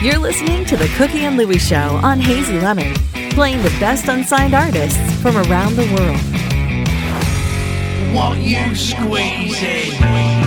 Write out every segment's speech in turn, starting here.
You're listening to The Cookie and Lewie Show on Hazy Lemon, playing the best unsigned artists from around the world. What you squeezing?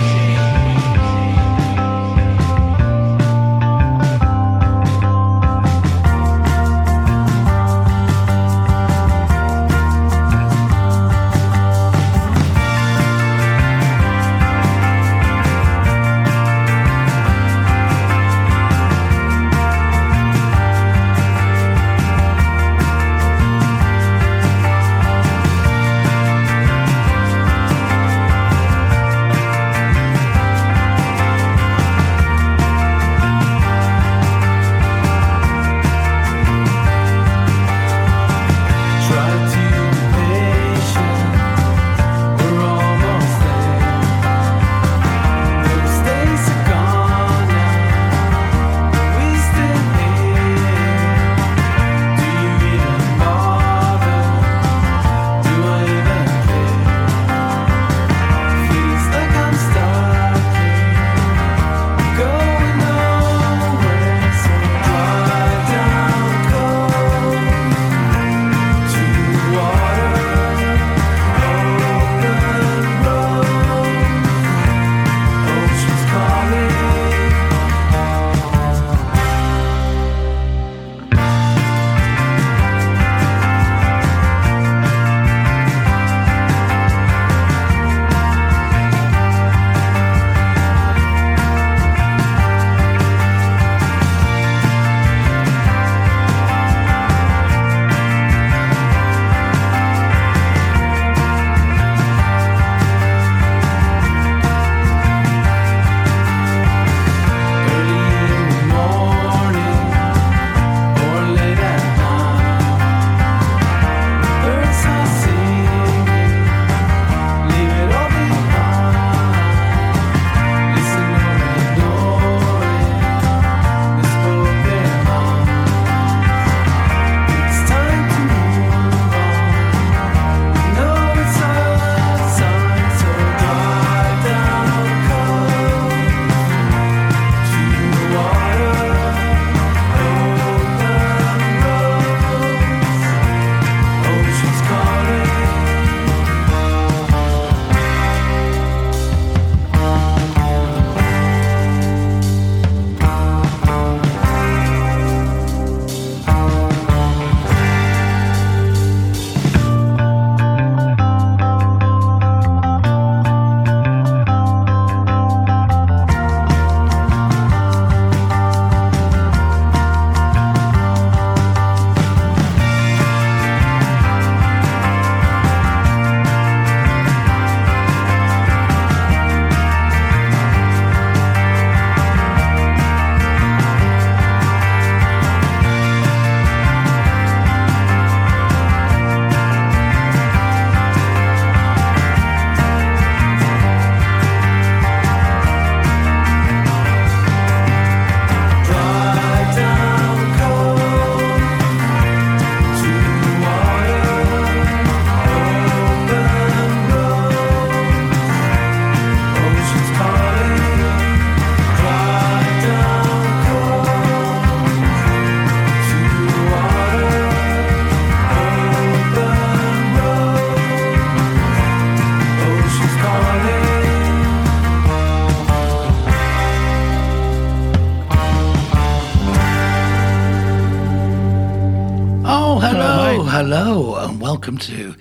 Welcome to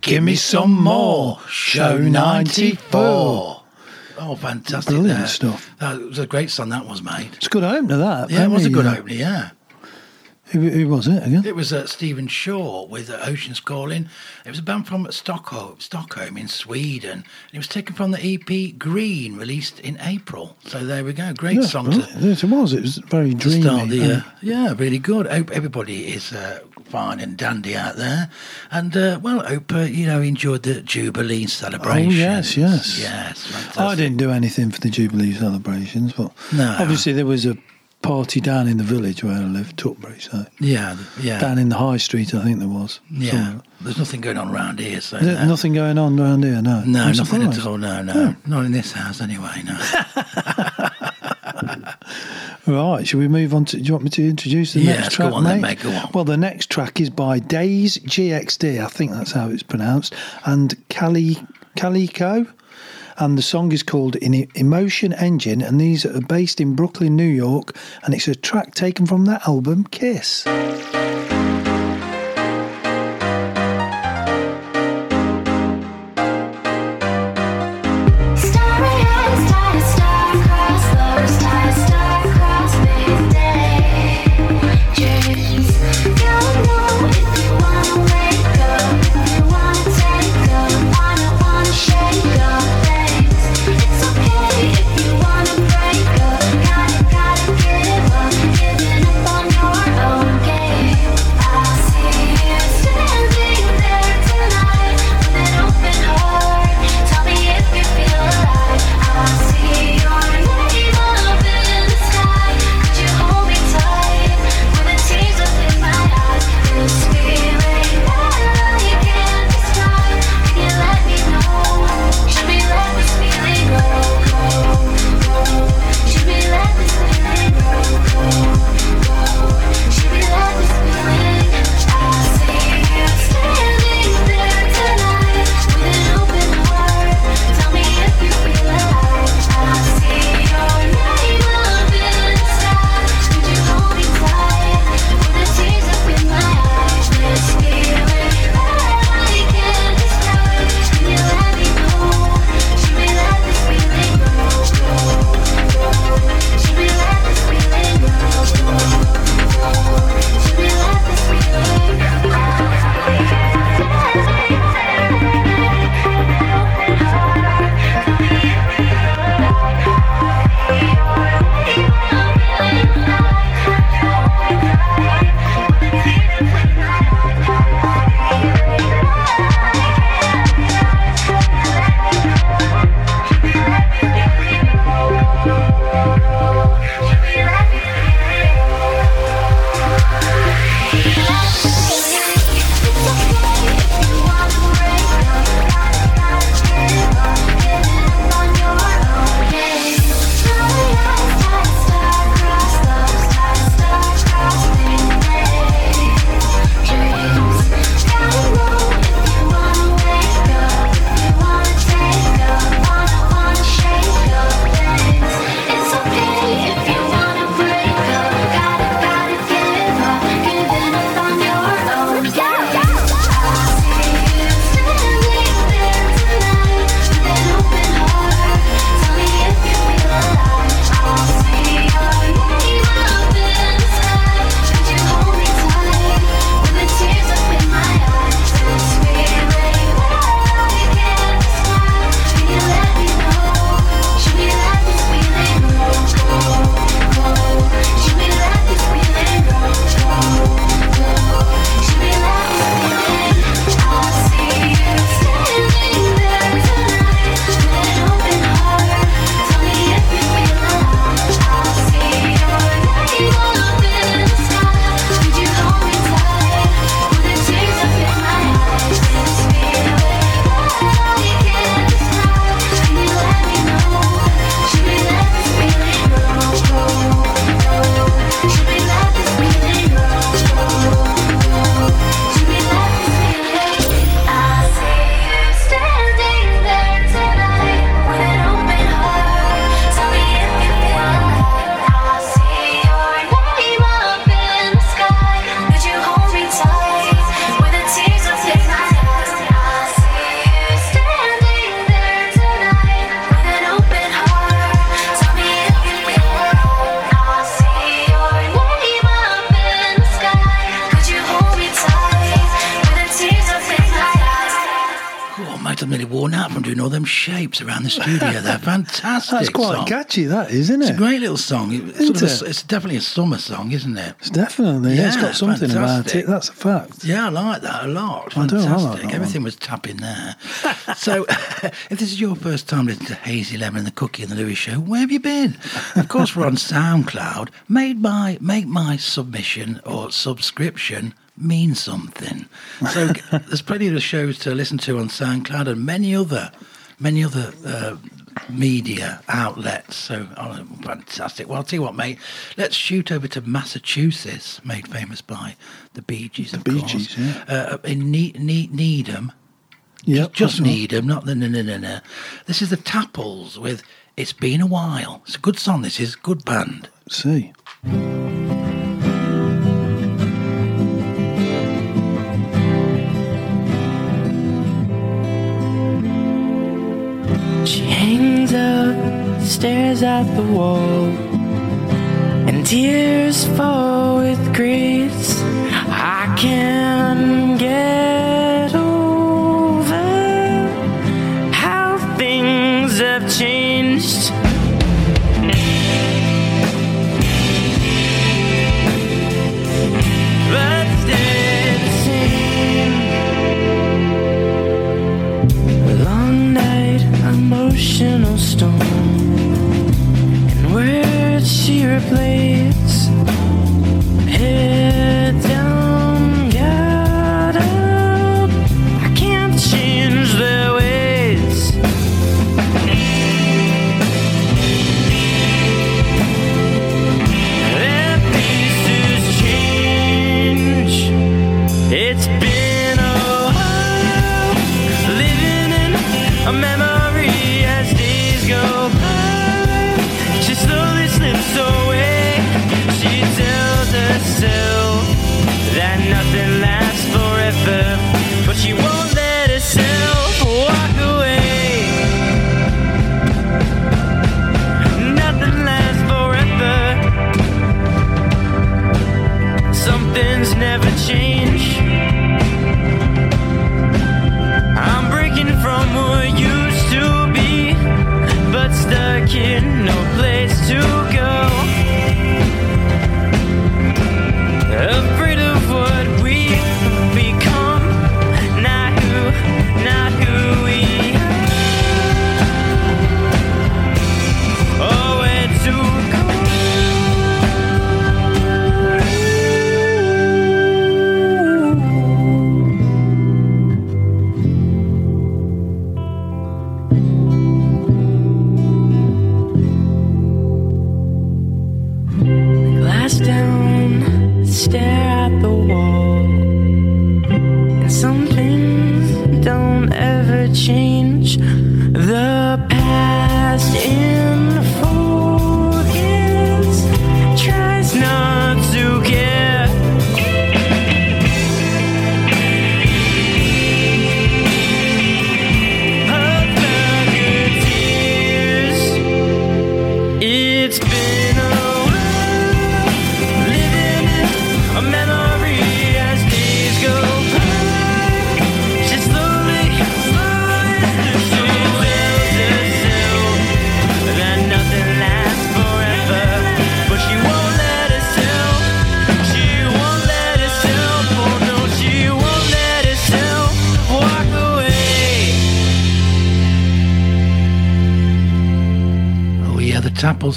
Give Me Some More, Show 94. Oh, fantastic. Brilliant there. stuff. That was a great song, that was, mate. It's a good opener, that. Yeah, it was a good opener, yeah. Who, who was it again? It was uh, Stephen Shaw with uh, Oceans Calling. It was a band from Stockholm, Stockholm in Sweden. It was taken from the EP Green, released in April. So there we go. Great Yeah, song to. Yes, it was. It was very to dreamy. start the uh, yeah really good hope everybody is uh, fine and dandy out there and uh, well hope uh, you know enjoyed the jubilee celebration Oh, yes, yes. yes fantastic. I didn't do anything for the Jubilee celebrations, but No. obviously there was a party down in the village where I live, Tutbury. So yeah, yeah, down in the high street, I think there was. Yeah, somewhere. there's nothing going on around here. So no. nothing going on around here. No, no, I'm nothing surprised. at all. No, no, oh. not in this house anyway. No. right, should we move on to? Do you want me to introduce the next track, on, mate? Then, mate? Go on. Well, the next track is by Days GXD. I think that's how it's pronounced, and Cali Calico and the song is called Emotion Engine, and these are based in Brooklyn, New York, and it's a track taken from their album Kiss. the studio. They're fantastic. That's quite song. catchy, that isn't it? It's a great little song. It's, sort of a, it's definitely a summer song, isn't it? It's definitely. Yeah, yeah it's got something fantastic. about it. That's a fact. Yeah, I like that a lot. Fantastic. I do, I like Everything one. was tapping there. so, if this is your first time listening to Hazy Lemon and the Cookie and the Lewie Show, where have you been? Of course, we're on SoundCloud. Made by make my submission or subscription mean something. So there's plenty of shows to listen to on SoundCloud and many other many other uh, media outlets. So oh, fantastic. Well, I'll tell you what, mate. Let's shoot over to Massachusetts, made famous by the Bee Gees, the of Bee course. Gees, yeah. Uh, in ne- ne- Needham. Yep, just Needham, not the no no no no. This is the Tapples with "It's Been a While." It's a good song. This is good band. Let's see. Stares at the wall, and tears fall with grace. I can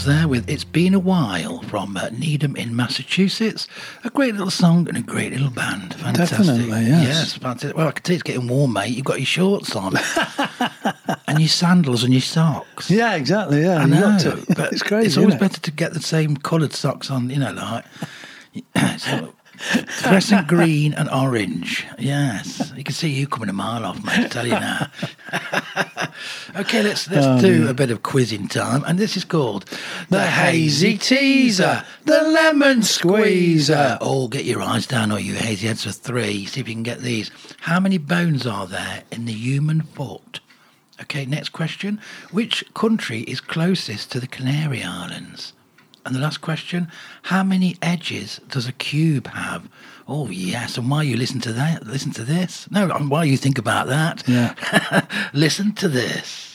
the there with "It's Been a While" from uh, Needham in Massachusetts. A great little song and a great little band. Fantastic. Definitely, yes. Yes, fantastic. Well, I can tell it's getting warm, mate. You've got your shorts on and your sandals and your socks. Yeah, exactly. Yeah, I you know, to. but it's crazy. It's always it? better to get the same coloured socks on, you know, like so, fluorescent green and orange. Yes, you can see you coming a mile off, mate. I tell you now. okay, let's let's Oh, do a bit of quizzing time, and this is called The Hazy Teaser, the Lemon Squeezer. Oh, get your eyes down, or you hazy heads for three. See if you can get these. How many bones are there in the human foot? Okay, next question. Which country is closest to the Canary Islands? And the last question, how many edges does a cube have? Oh yes, and while you listen to that, listen to this. No, and while you think about that, Yeah. listen to this.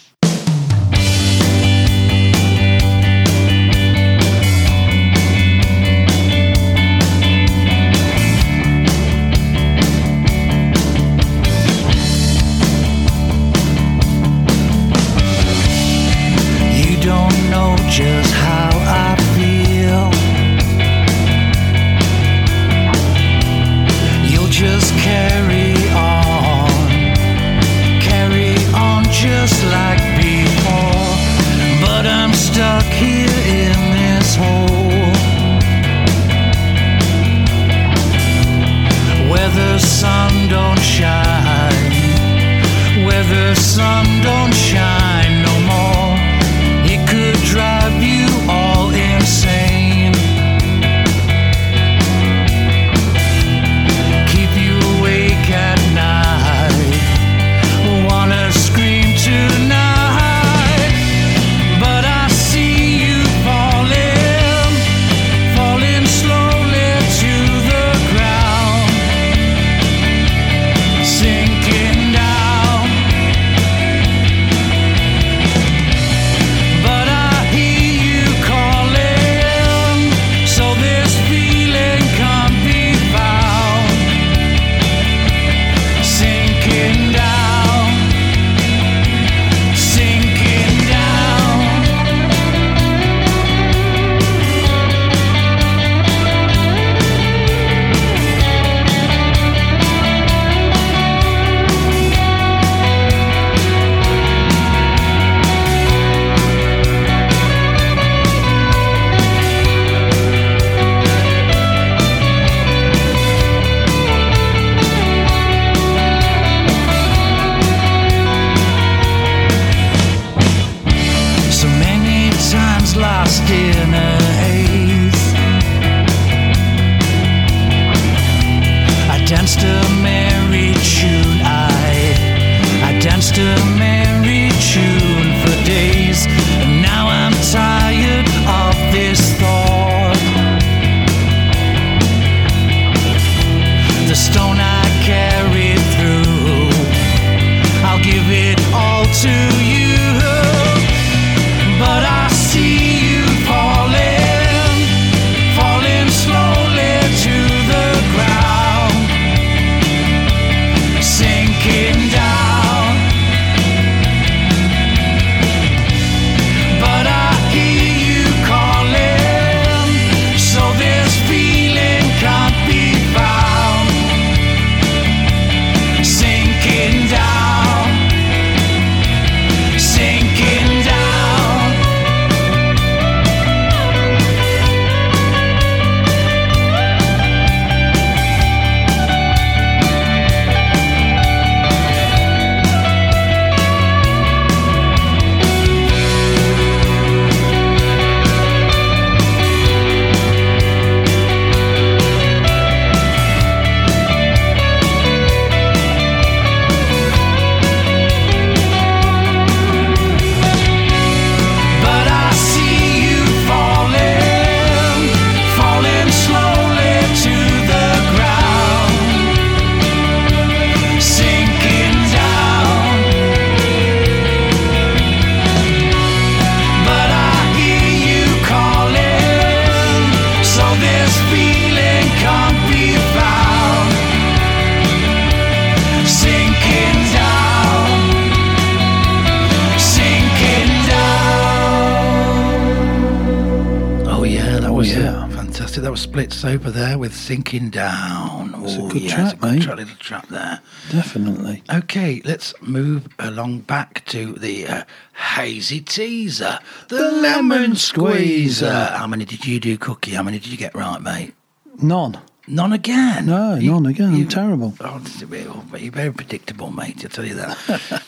Sinking Down. It's a oh, good yeah, track, it's a good track, little trap there. Definitely. Okay, let's move along back to the uh, hazy teaser, the, The lemon lemon squeezer. squeezer. How many did you do, Cookie? How many did you get right, mate? None. None again. No, You- none again. you- I'm terrible. Oh, this a bit- but you're very predictable, mate. I'll tell you that.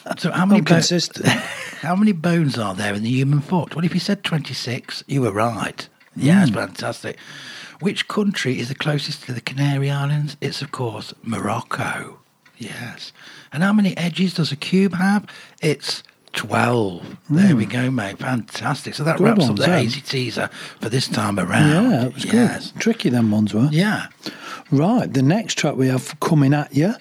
so, how many consistent. how many bones are there in the human foot? Well, if you said twenty-six, you were right. Yeah, it's Hmm. fantastic. Which country is the closest to the Canary Islands? It's of course Morocco. Yes. And how many edges does a cube have? It's 12. There we go, mate. Fantastic. So that Hmm. Good wraps up the hazy teaser for this time around. Yeah, it was yes. good. Tricky them ones were. Yeah. Right, the next track we have coming at you,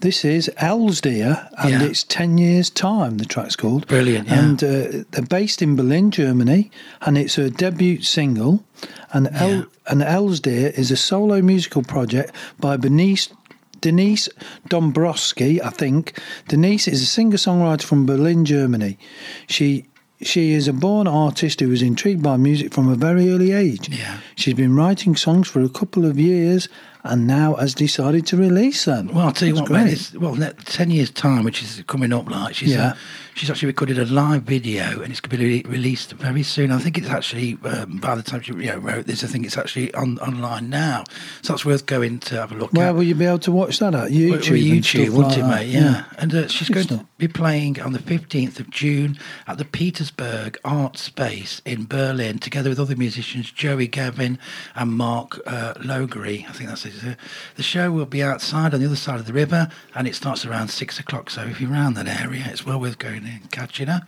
this is Elsdeer, and Yeah. it's 10 years' time, the track's called. Brilliant, yeah. And uh, they're based in Berlin, Germany, and it's a debut single. And, El- Yeah. and Elsdeer is a solo musical project by Denise, Denise Dombrowski, I think. Denise is a singer songwriter from Berlin, Germany. She she is a born artist who was intrigued by music from a very early age. Yeah. She's been writing songs for a couple of years and now has decided to release them. Well, I'll tell you That's what, mate. well, ten years time, which is coming up, like she's Yeah. uh, she's actually recorded a live video, and it's going to be re- released very soon. I think it's actually um, by the time she you know, wrote this, I think it's actually on online now. So that's worth going to have a look Where at. will you be able to watch that at? YouTube. well, YouTube, won't like it, mate? Yeah. And uh, she's Good going to be playing on the 15th of June at the Petersburg Art Space in Berlin, together with other musicians, Joey Gavin and Mark uh, Logery. I think that's it. Uh, The show will be outside on the other side of the river, and it starts around six o'clock. So if you're around that area, it's well worth going in and catching her.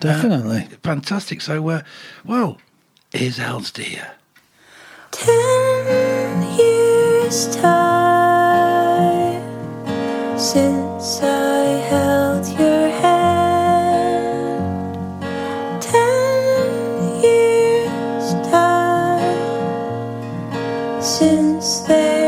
Definitely. Uh, fantastic. So, uh, well, here's Elsdeer. Ten years time since I held since they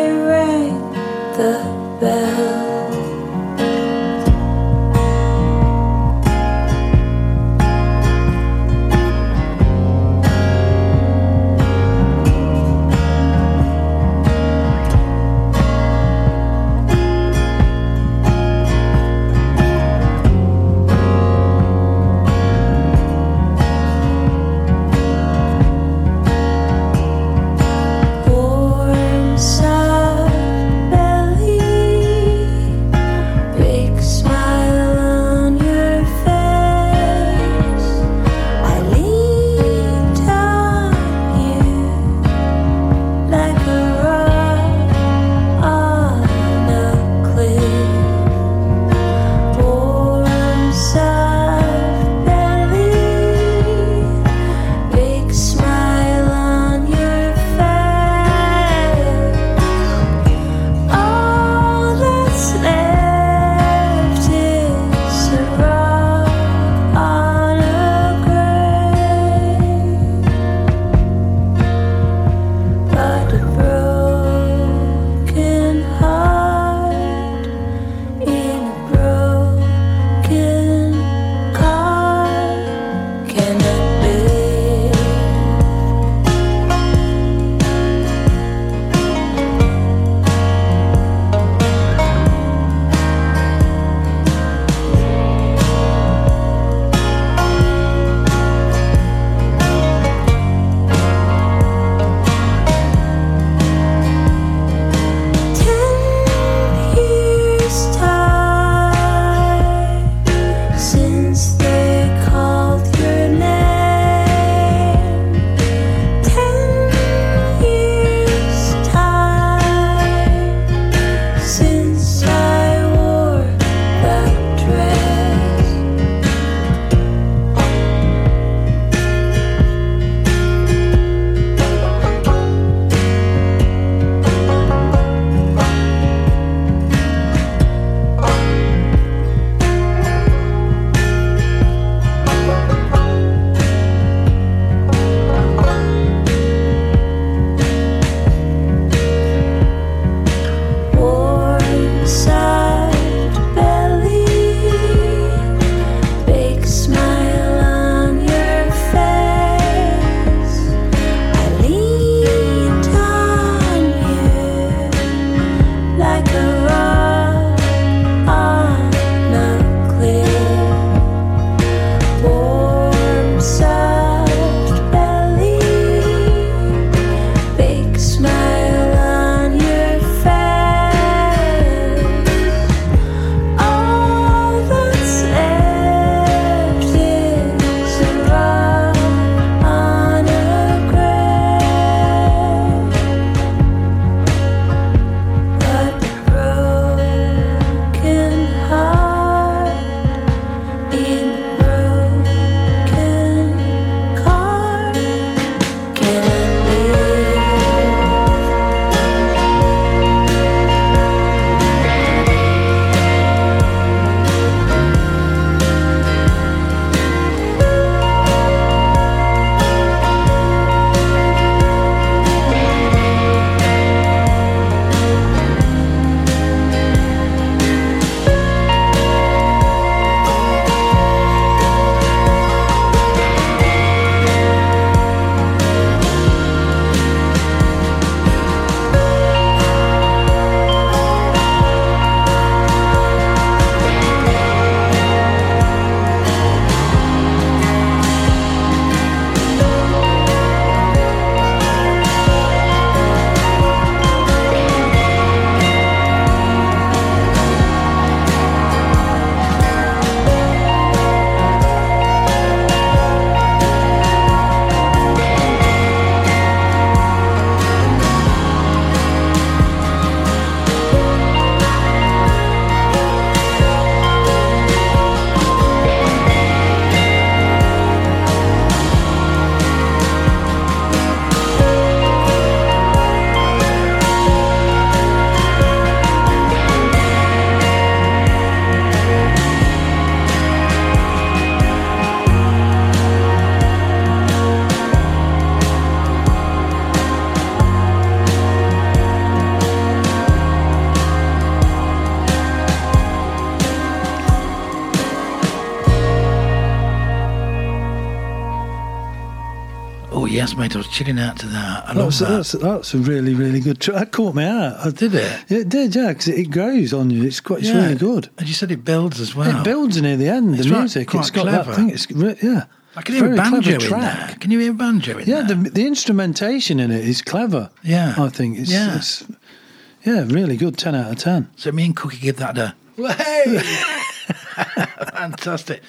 mate. I was chilling out to that. I love That's, that. that's, that's a really, really good track. That caught me out. I, Did it? Yeah, it did, yeah, because it, it grows on you. It's quite, it's Yeah. really good. And you said it builds as well. It builds near the end, It's the music. quite it's got clever. that thing. It's yeah. I can hear a Very banjo clever in track. there. Can you hear a banjo in Yeah, there? the, the instrumentation in it is clever. Yeah. I think it's, Yeah. it's yeah, really good. Ten out of ten. So me and Cookie give that a hey, fantastic.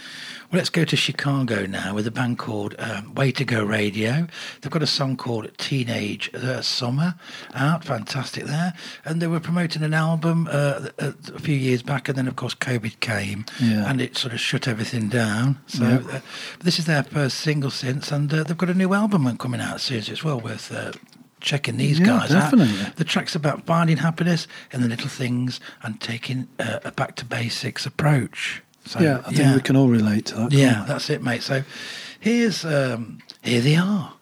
Well, let's go to Chicago now with a band called um, Way to Go Radio. They've got a song called Teenage uh, Summer out, fantastic there. And they were promoting an album uh, a, a few years back, and then of course COVID came, Yeah. and it sort of shut everything down. So Yeah. uh, this is their first single since, and uh, they've got a new album coming out soon. So it's well worth. Uh, Checking these Yeah, guys definitely. out. The track's about finding happiness in the little things and taking uh, a back to basics approach. So, yeah, I think we can all relate to that. Yeah, we? that's it, mate. So here's um, here they are.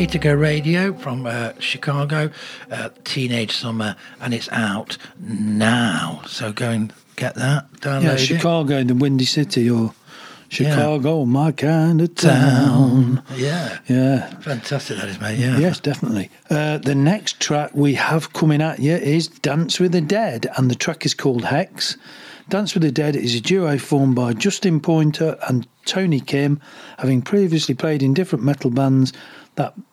Way to go radio from uh, Chicago, uh, Teenage Summer, and it's out now. So go and get that. Download Yeah, it. Chicago, the Windy City, or Chicago, my kind of town. Yeah, Yeah. fantastic that is, mate. Yeah. Yes, definitely. Uh, the next track we have coming at you is Dance with the Dead, and the track is called Hex. Dance with the Dead is a duo formed by Justin Pointer and Tony Kim, having previously played in different metal bands.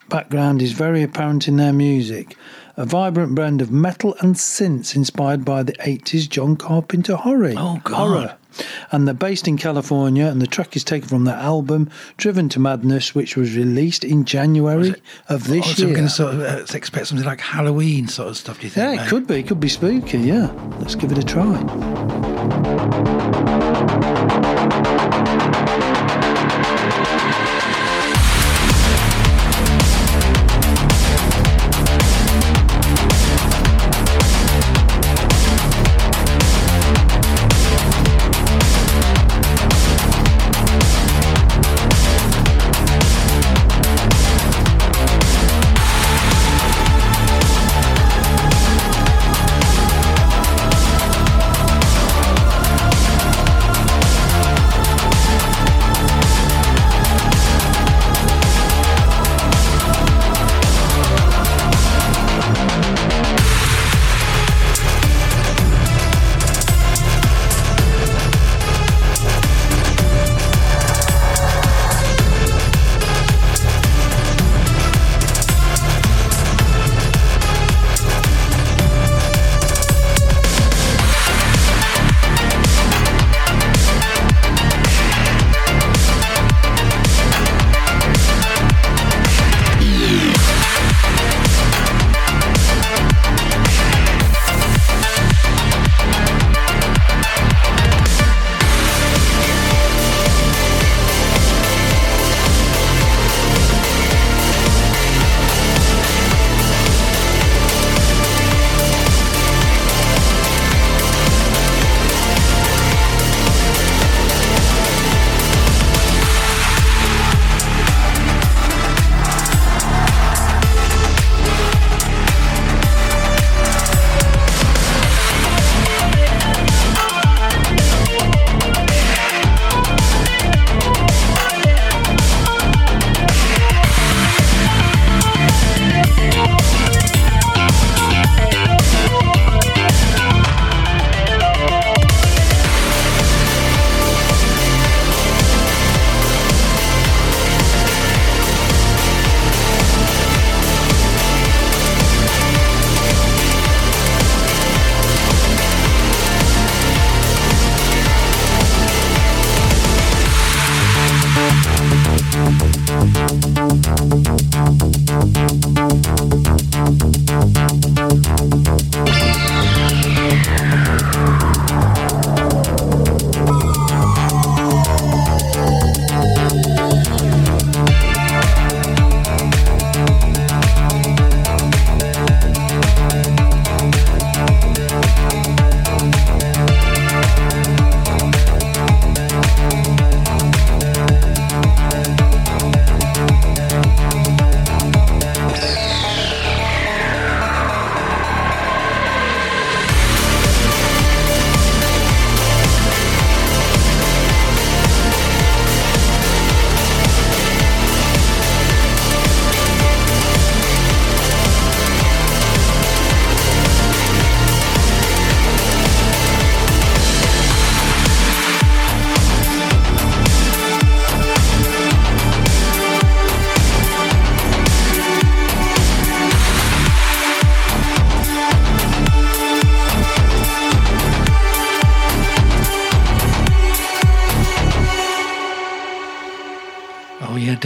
Background is very apparent in their music. A vibrant blend of metal and synths inspired by the 80s John Carpenter horror. Oh, God. Horror. And they're based in California, and the track is taken from their album Driven to Madness, which was released in January of this Oh, so we're going to sort of uh, expect something like Halloween sort of stuff. Do you think? yeah, it mate? could be. It could be spooky, yeah. Let's give it a try.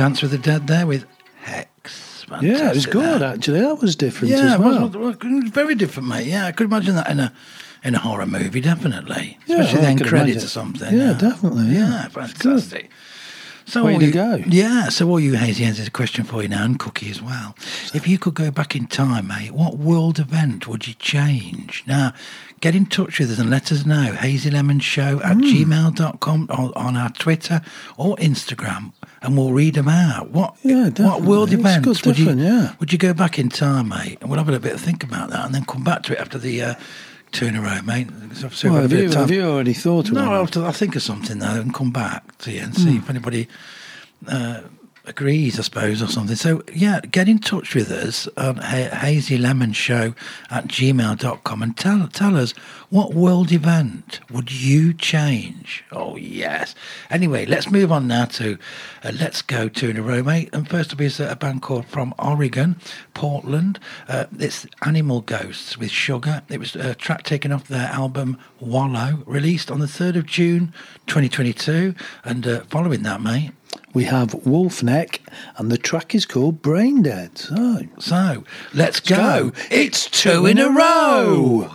Dance with the Dead there with Hex. Yeah, it was good that. actually. That was different Yeah, as it well. was, it was very different, mate. Yeah, I could imagine that in a in a horror movie, definitely. Yeah, Especially I then credits imagine. or something. Yeah, definitely, yeah. Yeah, fantastic. So Way all to you, go. Yeah, so all you hazy heads, there's a question for you now, and Cookie as well. If you could go back in time, mate, what world event would you change? Now, get in touch with us and let us know. HazyLemonShow at Hmm. gmail.com or on our Twitter or Instagram, and we'll read them out. What Yeah, what world definitely. It's events good, would you yeah. would you go back in time, mate? And we'll have a little bit of think about that, and then come back to it after the uh, two in a row, mate. Well, have, you, have you already thought of No, one? I'll, I'll think of something though and come back to you and see if anybody uh, agrees, I suppose, or something. So, yeah, get in touch with us on ha- hazylemonshow at gmail.com and tell, tell us what world event would you change? Oh, yes. Anyway, let's move on now to uh, Let's Go Two in a Row, mate. And first up is a band called from Oregon, Portland. Uh, it's Animal Ghosts with Sugar. It was a track taken off their album Wallow, released on the 3rd of June 2022. And uh, following that, mate, We have Wolfneck, and the track is called Brain Dead. So, So let's go. go. It's two in a row.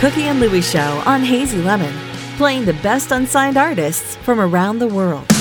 Cookie and Lewie Show on Hazy Lemon, playing the best unsigned artists from around the world.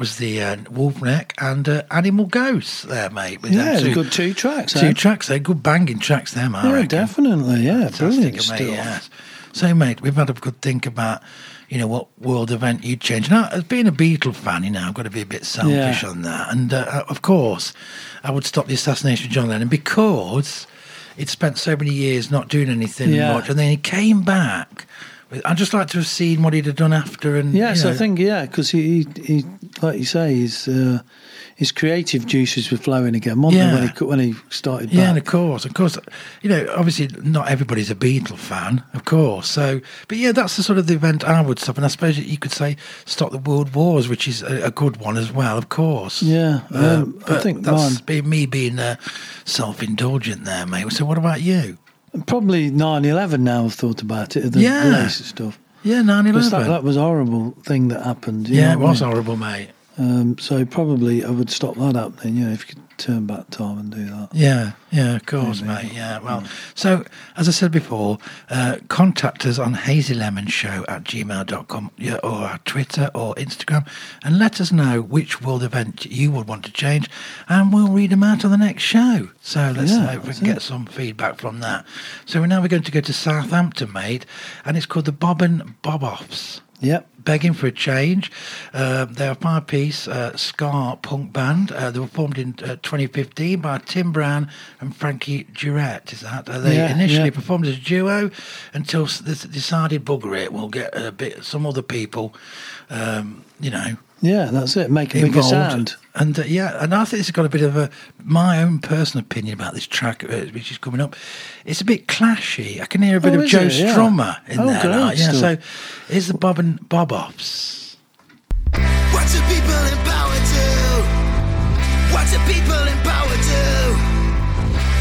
Was the uh, Wolfneck and uh, Animal Ghosts there, mate. with Yeah, two, good two tracks. two eh? tracks. They're good banging tracks, there, I Yeah, reckon. definitely. Yeah, Fantastic, brilliant mate, stuff. yes. So, mate, we've had a good think about, you know, what world event you'd change. Now, as being a Beatle fan, you know, I've got to be a bit selfish Yeah. on that. And uh, of course, I would stop the assassination of John Lennon because he'd spent so many years not doing anything Yeah. much, and then he came back. I'd just like to have seen what he'd have done after. And Yes, you I think yeah, because he, he, he, like you say, his uh, his creative juices were flowing again, weren't Yeah. when he when he started Yeah, and of course, of course, you know, obviously not everybody's a Beatle fan, of course. So, but yeah, that's the sort of the event I would stop, and I suppose you could say stop the world wars, which is a, a good one as well, of course. Yeah, Uh, um, I think that's mine- me being uh, self-indulgent there, mate. So, what about you? Probably 9-11 now I've thought about it, the Yeah. stuff. Yeah, 9 Because that, 11. that was a horrible thing that happened. Yeah, it what I was mean? horrible, mate. Um, so probably I would stop that happening, you know, if you could turn back time and do that. Yeah, yeah, of course, Maybe. mate. Yeah, well, so as I said before, uh, contact us on hazylemonshow at gmail.com yeah, or our Twitter or Instagram and let us know which world event you would want to change and we'll read them out on the next show. So let's Yeah, hope we can it. get some feedback from that. So now we're going to go to Southampton, mate, and it's called the Bob and Bob Offs. Yep. Begging for a change. Uh, they're a five piece uh, ska punk band. Uh, they were formed in uh, 2015 by Tim Brown and Frankie Durrett. Is that? Uh, they Yeah, initially yeah. performed as a duo until they decided, bugger it, we'll get a bit some other people, um, you know, Yeah, that's it. Make a bigger sound. And uh, yeah, and I think it's got a bit of a my own personal opinion about this track, uh, which is coming up. It's a bit clashy. I can hear a bit Oh, of is Joe it? Yeah. In Oh, there. great like, yeah, so stuff. here's the Bob and Bob offs. What do people in power do? What do people in power do?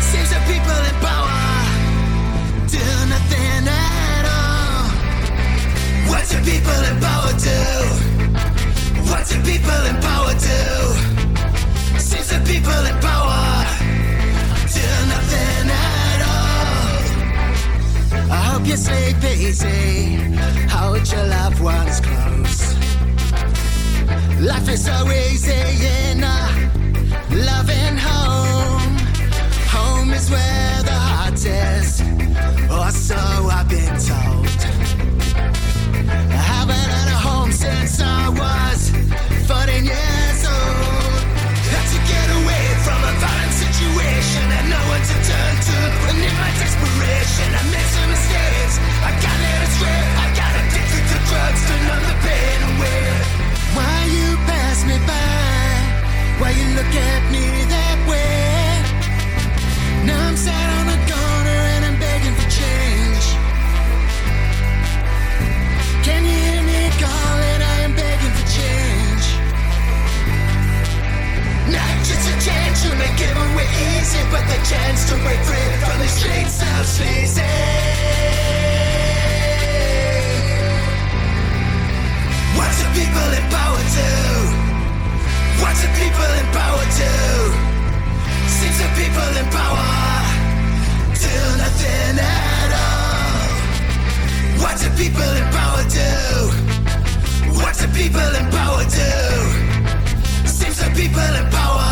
Seems that people in power do nothing at all. What do people in power do? What do people in power do? Seems that people in power do nothing at all. I hope you sleep easy. Hold your loved ones close. Life is so easy in a loving home. Home is where the heart is, or so I've been told. I haven't had a home since I was What do people in power do? What do people in power do? Seems that people in power do nothing at all. What do people in power do? What do people in power do? Seems that people in power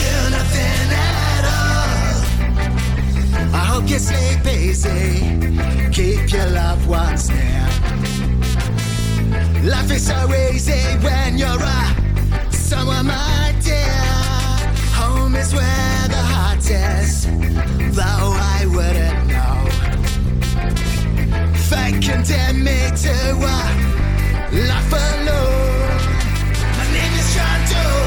do nothing at all. I hope you sleep easy. Keep your loved ones near. Life is so easy when you're a someone, my dear. Home is where the heart is, though I wouldn't know. Fate condemned me to a life alone. My name is John Doe,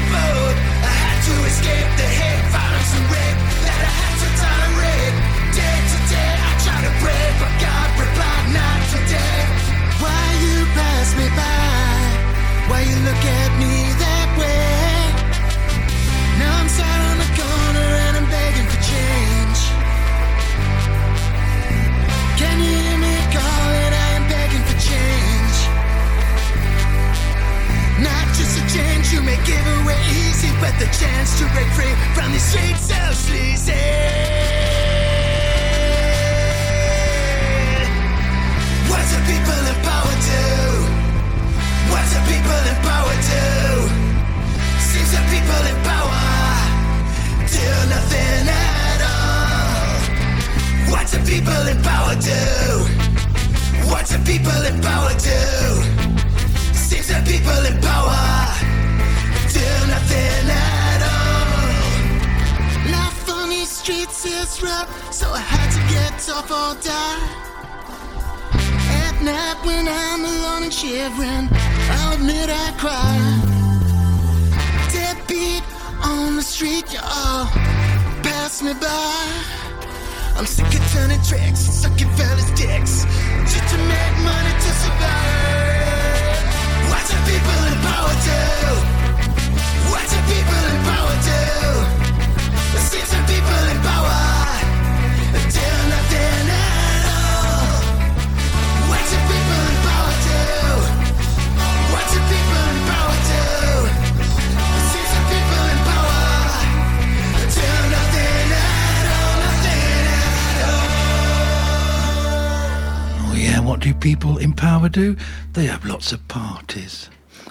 abode. I had to escape the hate, violence, and rape that I had to tolerate. Day to day, I try to pray, but God replied, not today. Why you pass me by? People in power do? Do people in power do? Seems that people in power do nothing at all. What do people in power do? What do people in power do? Seems that people in power do nothing at all. Life on these streets is rough, so I had to get tough or die. Night when I'm alone and shivering, I'll admit I cry. Deadbeat on the street, you all pass me by. I'm sick of turning tricks, sucking fellas' dicks, just to make money to survive. What do people in power do? What do people in power do? Do people in power do? They have lots of parties.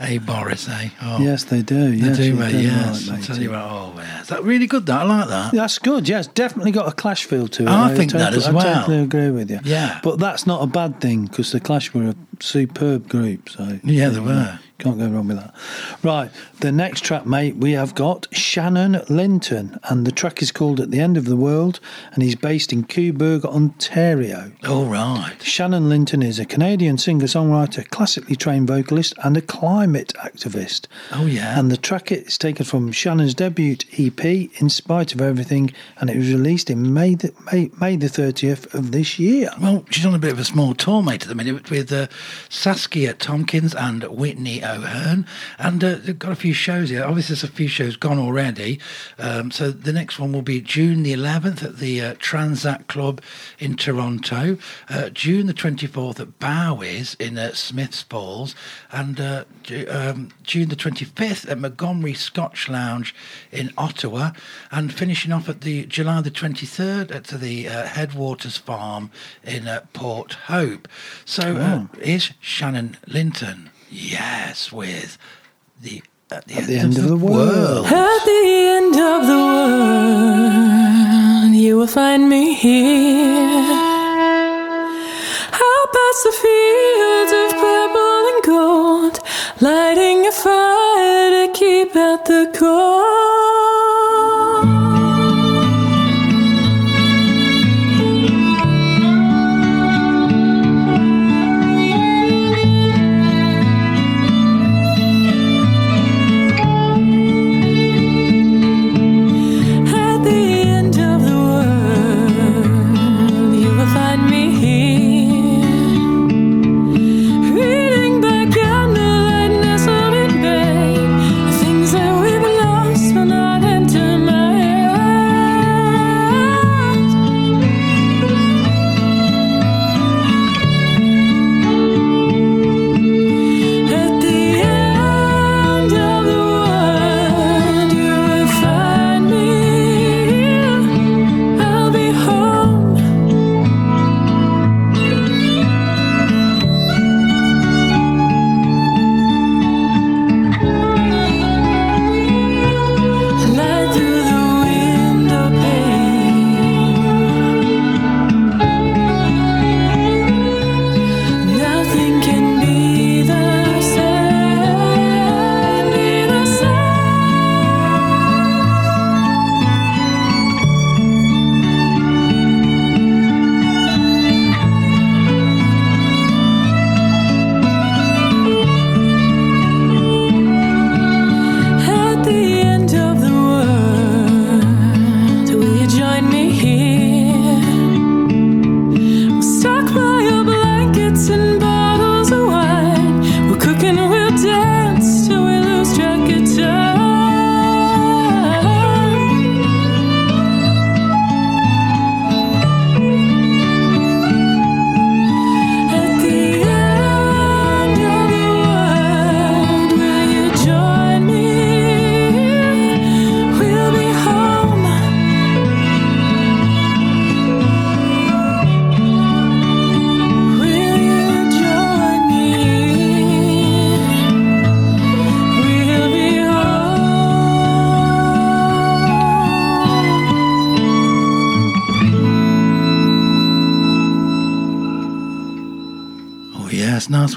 hey, Boris, eh? Oh, Yes, they do. They yes, do, mate, yes. I'll tell you what, oh, yeah. Is that really good, that? I like that. That's good. Yes, definitely got a Clash feel to it. I think that totally, as well. I totally agree with you. Yeah. but that's not a bad thing because the Clash were a superb group. So Yeah, they were. Can't go wrong with that. Right, the next track, mate, we have got Shannon Linton, and the track is called "At the End of the World," and he's based in Cobourg, Ontario. All right. Shannon Linton is a Canadian singer songwriter, classically trained vocalist, and a climate activist. Oh, yeah. And the track is taken from Shannon's debut EP, In Spite of Everything, and it was released in May the, May, May the 30th of this year. Well, she's on a bit of a small tour, mate, at the minute with uh, Saskia Tomkins and Whitney O'Hearn. And uh, they've got a few shows here. Obviously, there's a few shows gone already. Um, so the next one will be June the 11th at the uh, Tranzac Club in Toronto, uh, June the 24th at Bowie's in uh, Smith's Falls, and uh, Ju- um, June the 25th at Montgomery Scotch Lounge in Ottawa, and finishing off at the July the 23rd at the uh, Headwaters Farm in uh, Port Hope. So uh, here's Shannon Linton. Yes, with the at the, At the end of the world. At the end of the world, you will find me here. I'll pass the fields of purple and gold, lighting a fire to keep out the cold.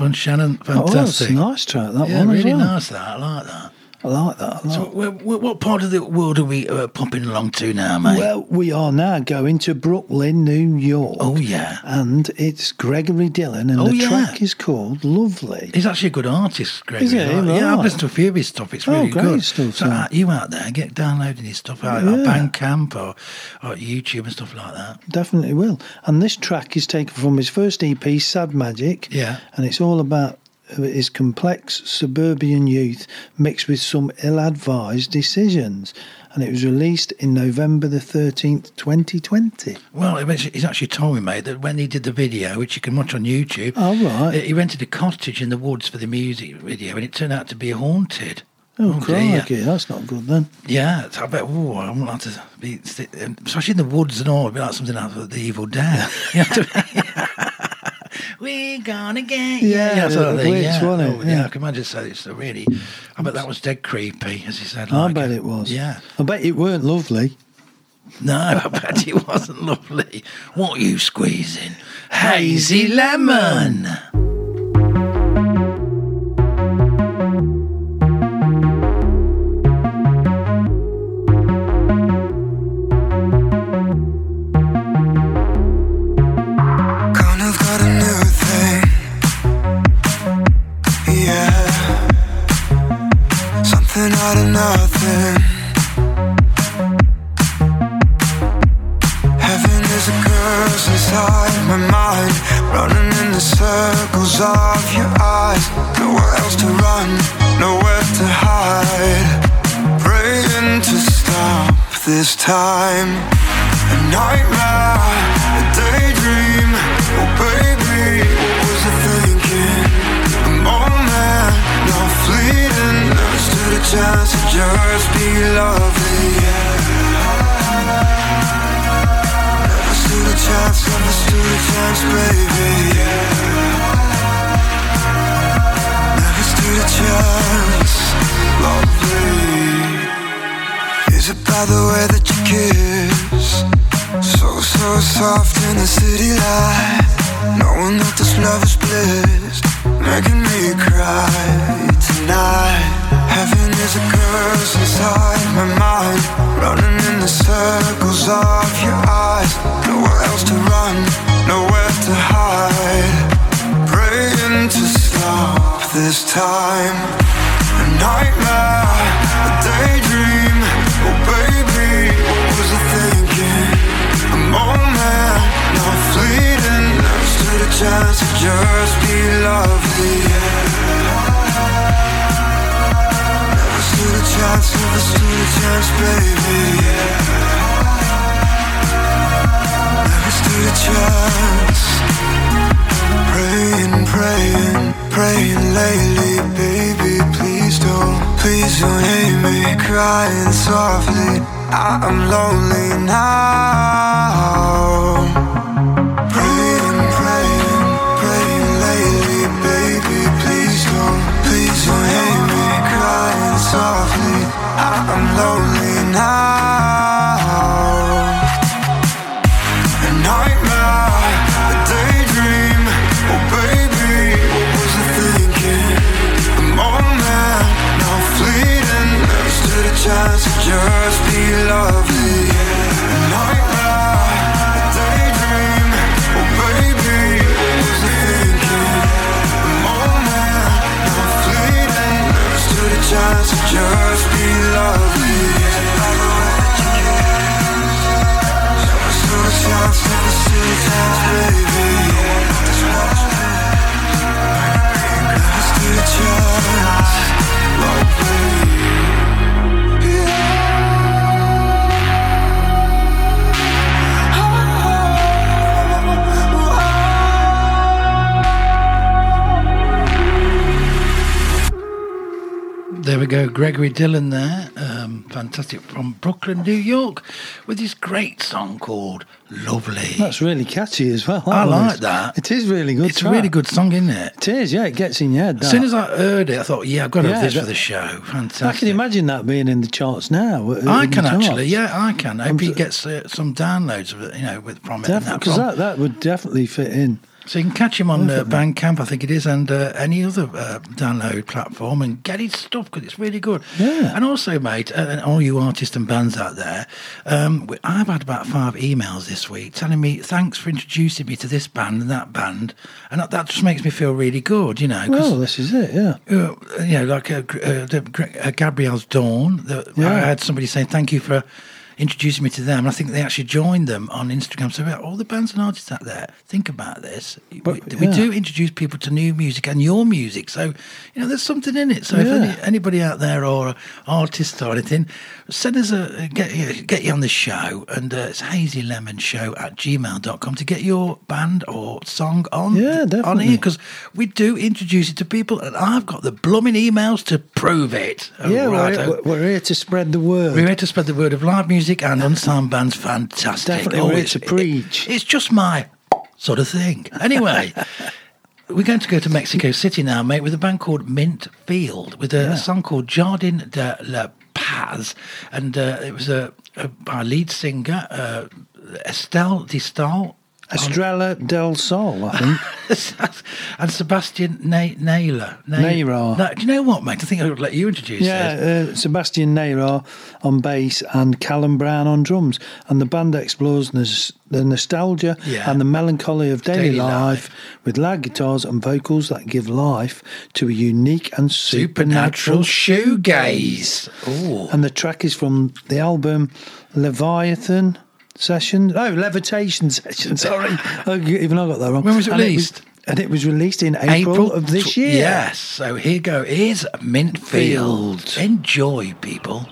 One, Shannon. Oh, that's Fantastic. a nice track, that yeah, one really well. nice, that. I like that. I like that a lot. So, where- what part of the world are we uh, popping along to now, mate? Well, we are now going to Brooklyn, New York. oh, yeah. And it's Gregory Dillon, and Oh, the yeah. track is called Lovely. He's actually a good artist, Gregory. Is he? Yeah, I've listened to a few of his stuff. It's Oh, really great good. stuff, So, uh, you out there, get downloading his stuff out Yeah. Bandcamp or, or YouTube and stuff like that. Definitely will. And this track is taken from his first EP, Sad Magic. Yeah. And it's all about his complex suburban youth mixed with some ill advised decisions. And it was released in November the 13th, 2020. Well, he's actually told me, mate, that when he did the video, which you can watch on YouTube, Oh, right. he rented a cottage in the woods for the music video, and it turned out to be haunted. Oh, oh dear. crikey, that's not good then. Yeah, I bet. Oh, I wouldn't like to be, um, especially in the woods and all. It'd be like something out of the Evil Dead. You know what I mean? We're gonna get you. Yeah, sort of thing, yeah. Oh, yeah. Yeah. I can imagine. So it's a really. I bet that was dead creepy, as you said. I like bet it was. Yeah. I bet it weren't lovely. No, I bet it wasn't lovely. What are you squeezing? Hazy lemon. Time. A nightmare, a daydream. Oh, baby, what was I thinking? A moment, not fleeting. Never stood a chance to just be lovely. Never stood a chance, never stood a chance, baby. Never stood a chance, lovely. By the way that you kiss? So, so soft in the city light. Knowing that this love is bliss. Making me cry tonight. Heaven is a curse inside my mind. Running in the circles of your eyes. Nowhere else to run, nowhere to hide. Praying to stop this time. A nightmare, a daydream. Chance to just be lovely. Never stood a chance, never stood a chance, baby. Never stood a chance. Praying, praying, praying lately, baby. Please don't, please don't hate me. Crying softly, I'm lonely now. Praying, praying, praying lately, baby. Please don't, please don't hate me. Crying softly, I'm lonely we go, Gregory Dillon there, um, fantastic from Brooklyn, New York, with his great song called "Lovely." That's really catchy as well. I that like that. It is really good. it's a really good song, isn't it? It is, yeah. It gets in your head. As soon as I heard it, I thought, "Yeah, I've got to have Yeah, this for the show." Fantastic. I can imagine that being in the charts now. uh, I can actually, yeah, I can. I I'm hope he gets uh, some downloads of it, you know, with from it. that Because from- that, that would definitely fit in. So you can catch him on uh, Bandcamp, I think it is, and uh, any other uh, download platform, and get his stuff because it's really good. Yeah. And also, mate, uh, and all you artists and bands out there, um, I've had about five emails this week telling me thanks for introducing me to this band and that band, and that, that just makes me feel really good, you know. Well, this is it, yeah. uh, you know, like uh, uh, uh, Gabrielle's Dawn. The, I Yeah. had somebody saying thank you for introducing me to them. And I think they actually joined them on Instagram. So yeah, all the bands and artists out there, think about this. But, we, we do introduce people to new music and your music. So you know, there's something in it. So if any, anybody out there or artists or anything, send us a get you, get you on the show. And uh, it's hazylemonshow at gmail.com to get your band or song on Yeah, on definitely. here because we do introduce it to people, and I've got the blooming emails to prove it. Oh, yeah, righto. we're, we're here to spread the word. We're here to spread the word of live music and unsigned bands. Fantastic. Definitely, here it's- to preach. it- it's just my sort of thing. Anyway, we're going to go to Mexico City now, mate, with a band called Mint Field, with a, a song called Jardin de la Paz, and uh, it was a, a our lead singer uh, Estelle Distal. Estrella del Sol, I think. and Sebastian Na- Naylor. Na- do you know what, mate? I think I would let you introduce this. Yeah, uh, Sebastian Neyra on bass and Callum Brown on drums. And the band explores nos- the nostalgia Yeah. and the melancholy of daily, Daily life, life. with loud guitars and vocals that give life to a unique and Supernatural supernatural, shoegaze. Oh, And the track is from the album Leviathan Session. Oh, Levitation Session. Sorry, even I got that wrong. When was it And released? and it was released in April, of this year. Yes. So here go. Here's Mint Field. Field. Enjoy, people.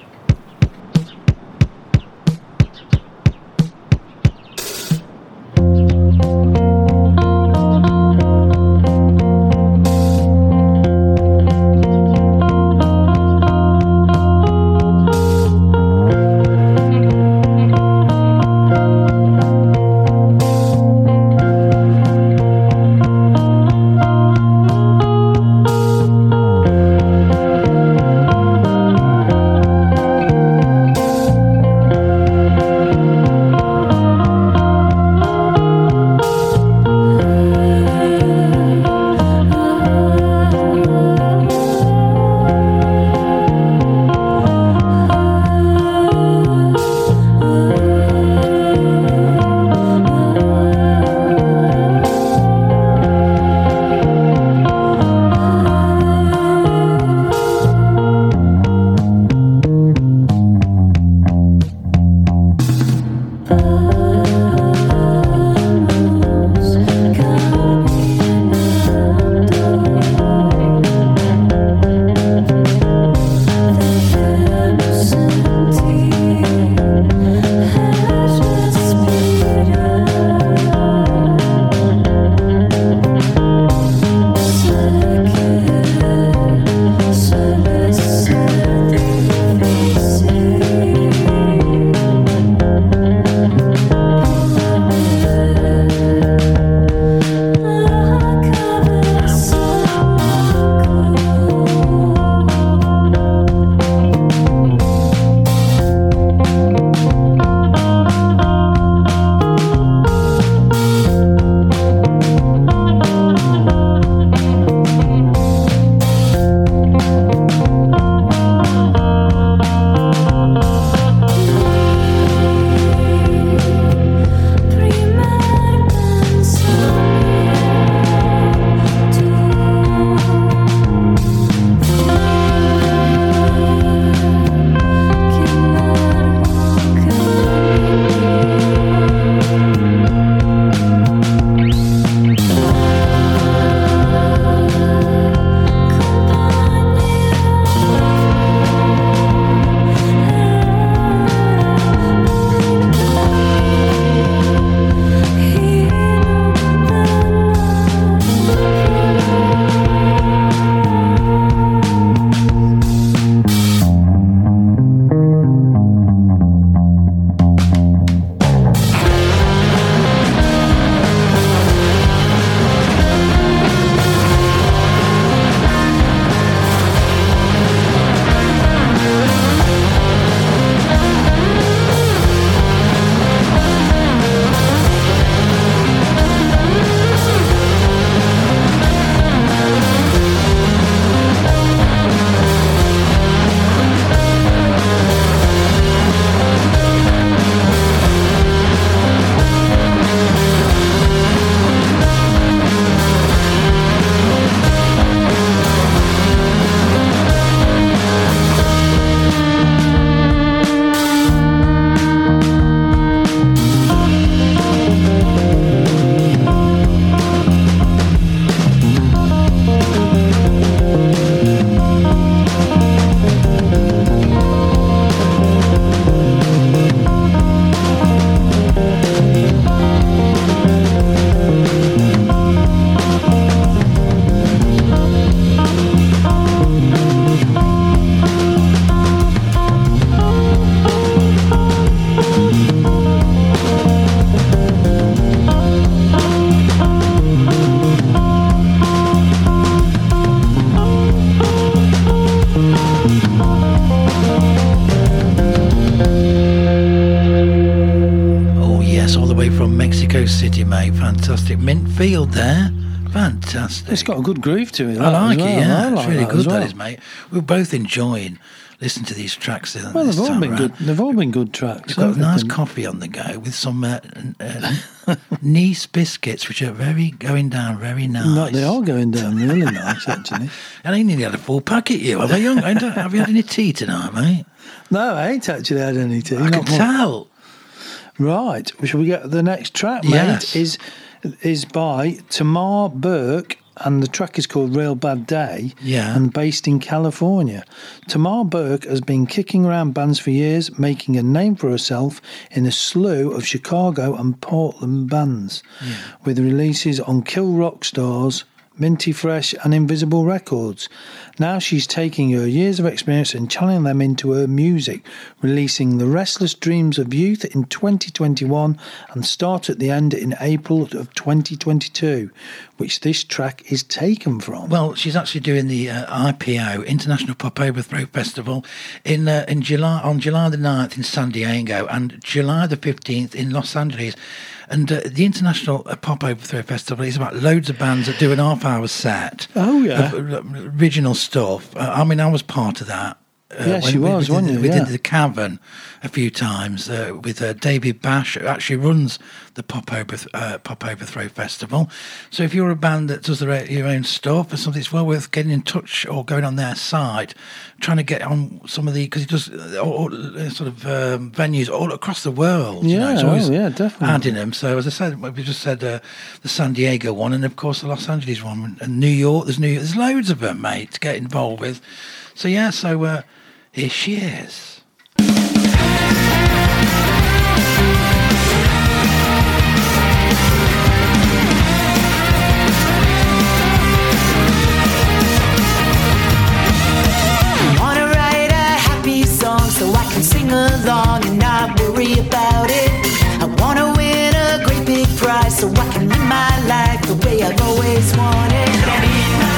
Field there. Fantastic. It's got a good groove to it. I like well. it, yeah. I like it's really good, well. that is, mate. We're both enjoying listening to these tracks. uh, Well, they've all been good. They've all been good tracks. We've got a nice coffee on the go with some uh, uh, Nice biscuits, which are very going down very nice. No, they are going down really nice, actually. And I nearly had a full packet. You have, I, young? have you had any tea tonight, mate? No, I ain't actually had any tea. I can tell. Right. Shall we get the next track, mate? Yes. Is is by Tamar Burke, and the track is called Real Bad Day. Yeah. And based in California. Tamar Burke has been kicking around bands for years, making a name for herself in a slew of Chicago and Portland bands, with releases on Kill Rock Stars. Minty Fresh and Invisible Records. Now she's taking her years of experience and channeling them into her music, releasing The Restless Dreams of Youth in 2021 and Start at the End in April of 2022, which this track is taken from. Well, she's actually doing the uh, IPO International Pop Overthrow Festival in uh, in July on July the 9th in San Diego and July the fifteenth in Los Angeles. And uh, the International uh, Pop Overthrow Festival is about loads of bands that do an half-hour set. Oh, yeah. of, uh, original stuff. Uh, I mean, I was part of that. Uh, you we- was, we did, you? We Yeah. did the Cavern a few times uh, with uh, David Bash, who actually runs the Pop, Overth- uh, Pop Overthrow Festival. So if you're a band that does their, your own stuff or something, it's well worth getting in touch or going on their site, trying to get on some of the because he does uh, all, all, uh, sort of um, venues all across the world. you know, Yeah, oh, yeah, definitely. adding them. So as I said, we just said uh, the San Diego one, and of course the Los Angeles one, and New York. There's New York. There's loads of them, mate, to get involved with. So yeah, so uh, here she is. I wanna write a happy song so I can sing along and not worry about it. I wanna win a great big prize so I can live my life the way I've always wanted.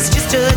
It's just a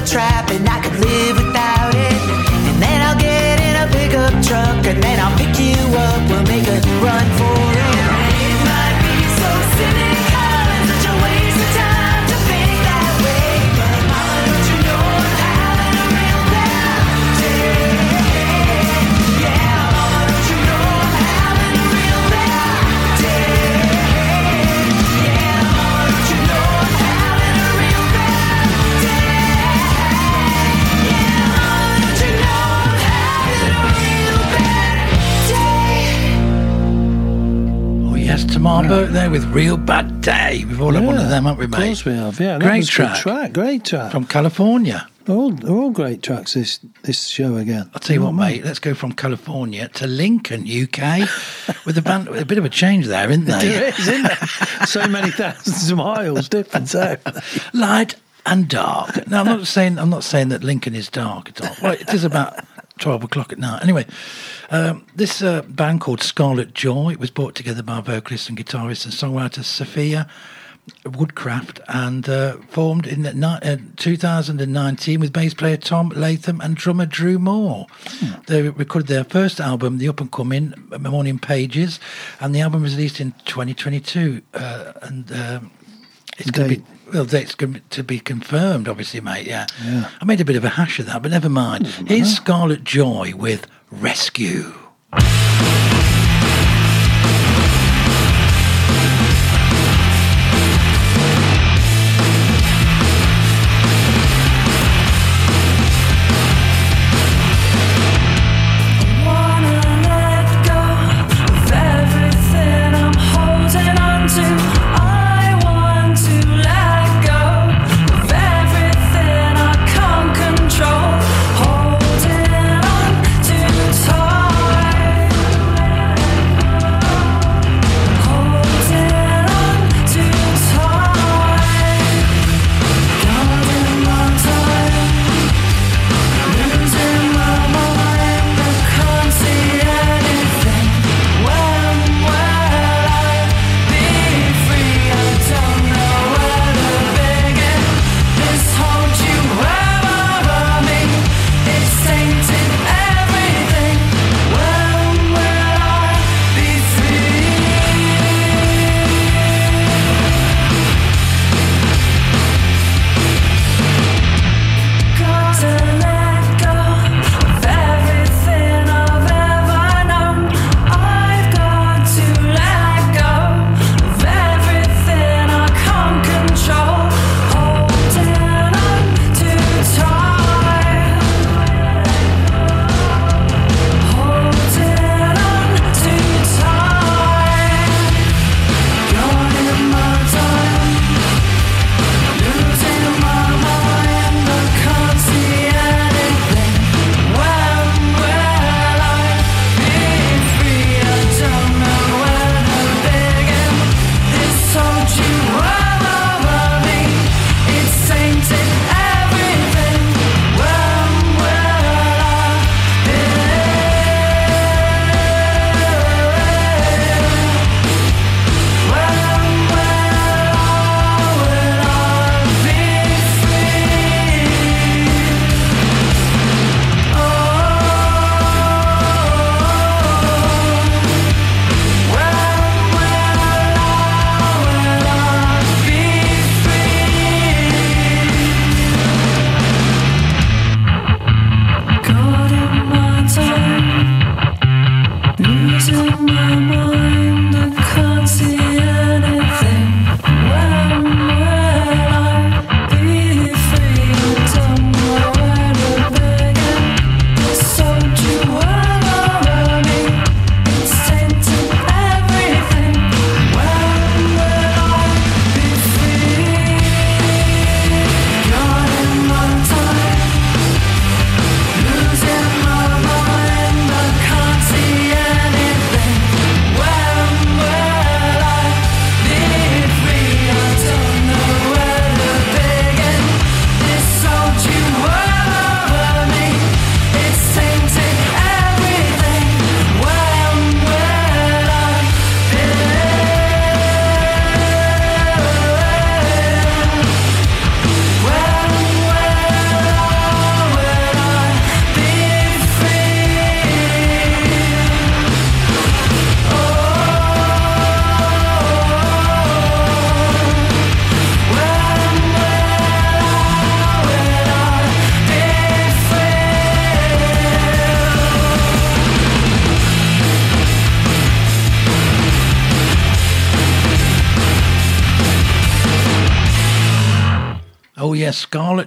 with Real Bad Day. We've all had one of them, haven't we, Of course we have, yeah. Great track. track. Great track. From California. They're all, they're all great tracks this this show again. I'll tell you what, mate. Let's go from California to Lincoln, UK, with a band. A bit of a change there, isn't there? There is, isn't there? so many thousands of miles difference. light and dark. Now, I'm not saying I'm not saying that Lincoln is dark at all. Well, it is about twelve o'clock at night. Anyway, um, this uh, band called Scarlet Joy it was brought together by vocalist and guitarist and songwriter Sophia Woodcraft and uh, formed in the, ni- uh, 2019 with bass player Tom Latham and drummer Drew Moore. They recorded their first album, The Up and Coming Morning Pages, and the album was released in 2022. Uh, and um, It's going to be well. It's going to be confirmed, obviously, mate. Yeah. Yeah. I made a bit of a hash of that, but never mind. Here's Scarlet Joy with Rescue.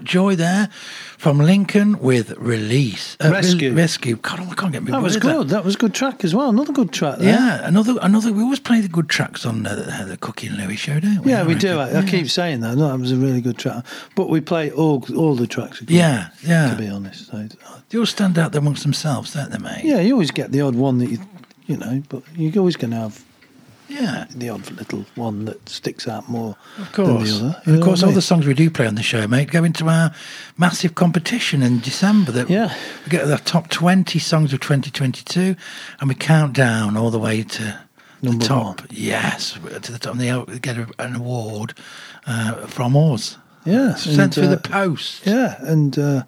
Joy there from Lincoln with Release uh, Rescue. Re- rescue. God, I can't get me. That was good. That was a good track as well. Another good track there. Yeah, another another. We always play the good tracks on the, the Cookie and Lewie show, don't we? Yeah, we do. I, I keep saying that. No, that was a really good track. But we play all all the tracks. good, Yeah, yeah. To be honest, So, They all stand out amongst themselves, don't they, mate? yeah, you always get the odd one that you, you know, but you're always going to have Yeah, the odd little one that sticks out more of course. than the other. You of course, all the songs we do play on the show, mate, go into our massive competition in December. That Yeah. we get the top twenty songs of 2022, and we count down all the way to Number the top. one. Yes, to the top. And they get an award uh, from us. Yeah, sent and, through uh, the post. Yeah, and uh,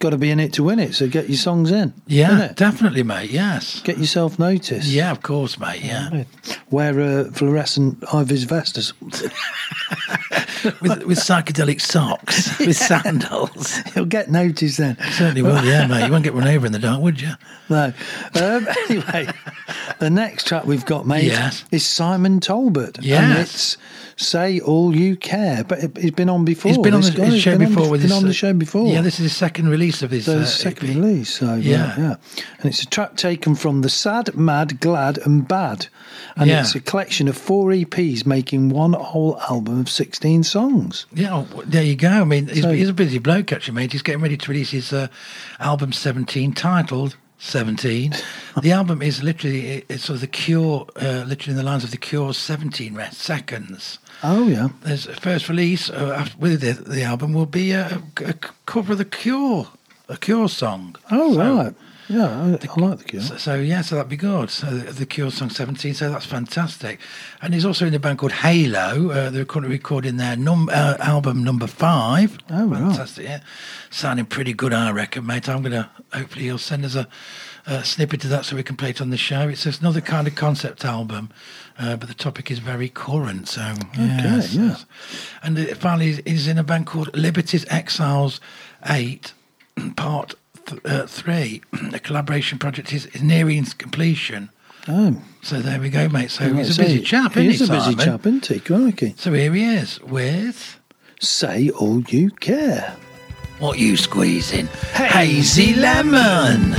got to be in it to win it. So get your songs in. Yeah, definitely, mate. Yes. Get yourself noticed. Yeah, of course, mate. Yeah. Wear a fluorescent hi-vis vest or something. with, with psychedelic socks, with sandals. He'll get noticed then. Certainly will, yeah, mate. You won't get run over in the dark, would you? No. Um, anyway, the next track we've got, mate, Yes. is Simon Talbot. And it's Say All You Care. But it- he's been on before. He's been on This the guy, his he's show been before bef- with been his, on uh, the show before. Yeah, this is his second release of his. the uh, second EP. release. So yeah. Yeah. yeah, and it's a track taken from the Sad, Mad, Glad, and Bad, and Yeah. it's a collection of four EPs making one whole album of sixteen songs. Yeah, oh, well, there you go. I mean, he's, So- he's a busy bloke, actually, mate. He's getting ready to release his uh, album 17, titled 17. the album is literally, it's sort of the Cure, uh, literally in the lines of the Cure's 17 rest seconds. Oh yeah, There's a first release uh, after, with the, the album will be a, a cover of the Cure, a Cure song. oh So- right, yeah, I, I like the Cure. So, so yeah, so that'd be good. So the, the Cure song seventeen, so that's fantastic. And he's also in a band called Halo. Uh, they're currently recording their num- uh, album number five. Oh, right. fantastic! Yeah, sounding pretty good, I reckon, mate. I'm gonna hopefully he'll send us a, a snippet of that so we can play it on the show. It's just another kind of concept album. Uh, but the topic is very current, so yes, yeah. And finally, he's in a band called Liberties Exiles Eight, Part th- uh, Three. the collaboration project is, is nearing its completion. Oh, So there we go, mate. So he's a busy chap, He isn't is he, a busy Simon? chap, isn't he? Crikey. So here he is with Say All You Care. what you squeezing, hazy lemon.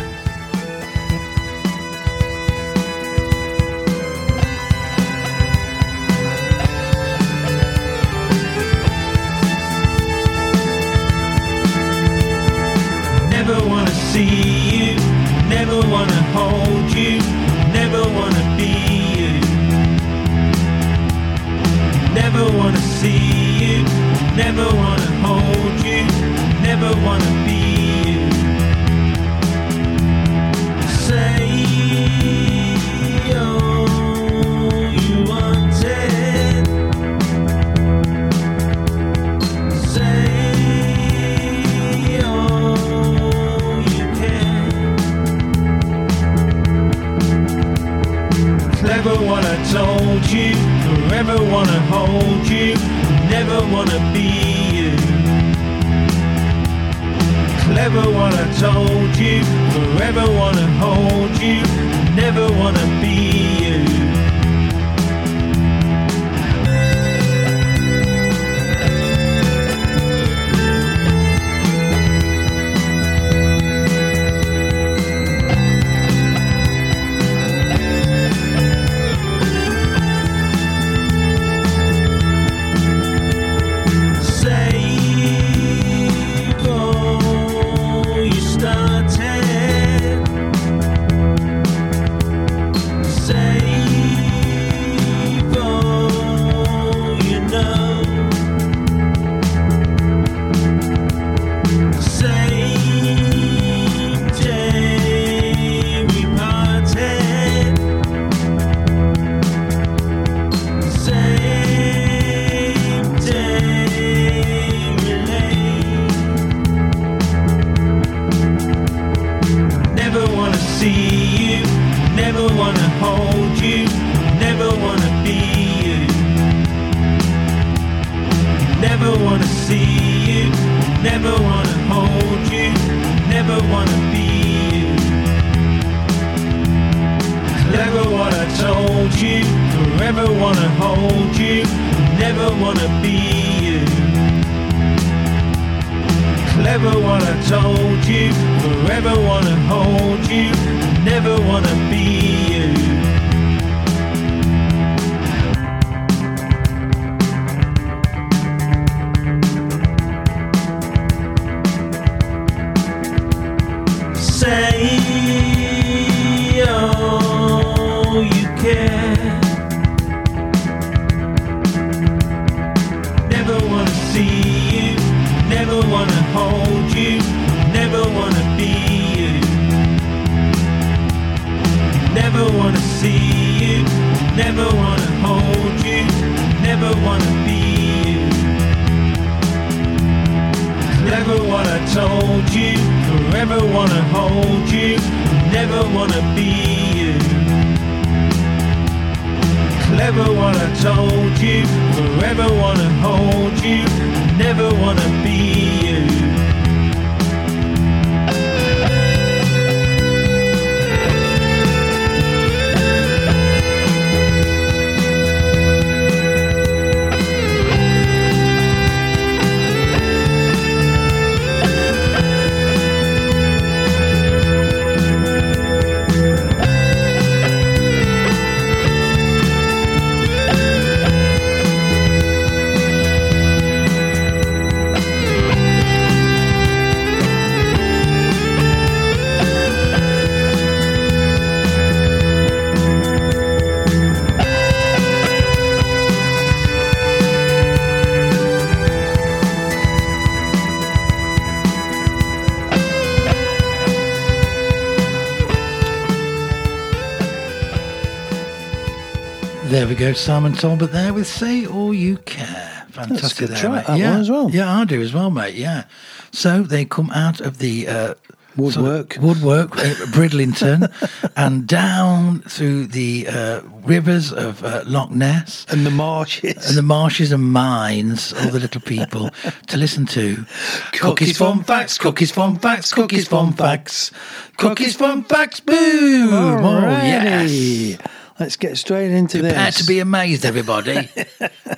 There we go, Simon Talbot there with Say All You Care. Fantastic there, track, mate. that yeah. one as well. Yeah, I do as well, mate. Yeah. So they come out of the uh, Woodwork. sort of woodwork, uh, Bridlington, and down through the uh, rivers of uh, Loch Ness And the marshes. and the marshes and mines, all the little people, to listen to Cookies, Fun Facts, Cookies, Fun Facts, Cookies, Fun Facts, Cookies, Fun Facts, boom! Oh, yes. Let's get straight into Prepare this. to be amazed, everybody.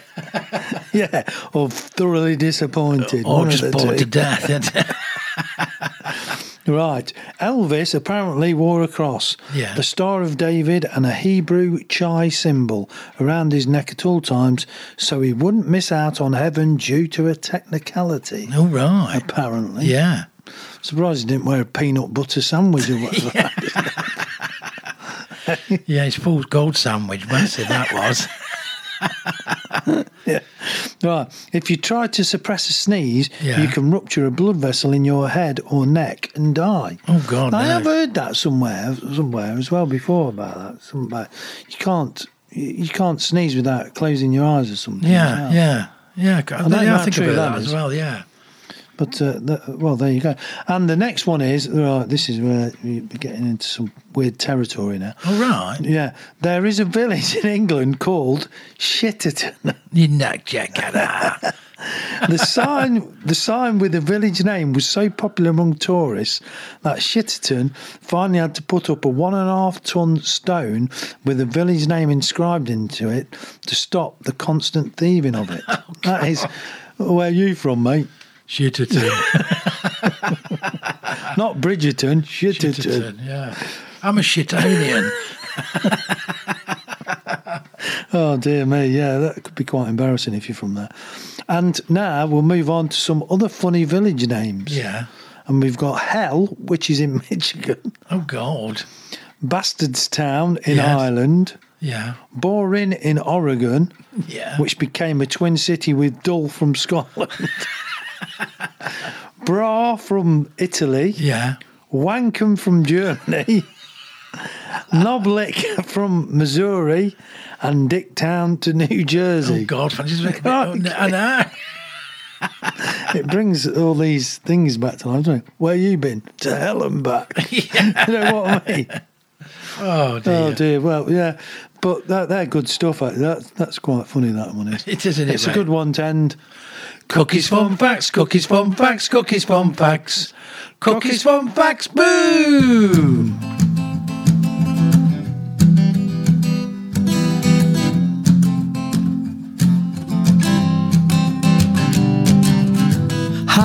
yeah, or thoroughly disappointed. or just bored two. to death. Right. Elvis apparently wore a cross, Yeah. the Star of David, and a Hebrew chai symbol around his neck at all times so he wouldn't miss out on heaven due to a technicality. All right. Apparently. Yeah. Surprised he didn't wear a peanut butter sandwich or whatever. Yeah, it's full gold sandwich. Massive that was. yeah. Right. If you try to suppress a sneeze, Yeah. you can rupture a blood vessel in your head or neck and die. Oh, God, I no. have heard that somewhere, somewhere as well before about that. About you can't, you can't sneeze without closing your eyes or something. Yeah, yeah, yeah. I, yeah, I think about that that as well. Yeah. But uh, the, well, there you go. And the next one is right. This is where you're getting into some weird territory now. All right. Yeah, there is a village in England called Shitterton. You knock jackada. the sign the sign with the village name was so popular among tourists that Shitterton finally had to put up a one and a half ton stone with the village name inscribed into it to stop the constant thieving of it. that is where you from, mate? Shitterton. Not Bridgerton, Shitterton. Shitterton. Yeah. I'm a shitonian. Oh dear me, yeah, that could be quite embarrassing if you're from there. And now we'll move on to some other funny village names. Yeah. And we've got Hell, which is in Michigan, Oh God. Bastardstown in Yes. Ireland, Yeah. Borin in Oregon, Yeah. which became a twin city with Dull from Scotland, Bra from Italy, Yeah. Wankum from Germany, Knob Lick from Missouri, and Dicktown to New Jersey. Oh. God. I know. It brings all these things back to life, doesn't it? Where you been? To hell and back. you know what I mean? Oh dear. Oh dear. Well, yeah, but that they're good stuff. That that's quite funny. That one is. It is, isn't it, It's a good one to end. Cookies, fun facts, cookies, fun facts, cookies, fun facts, cookies, fun facts, boom!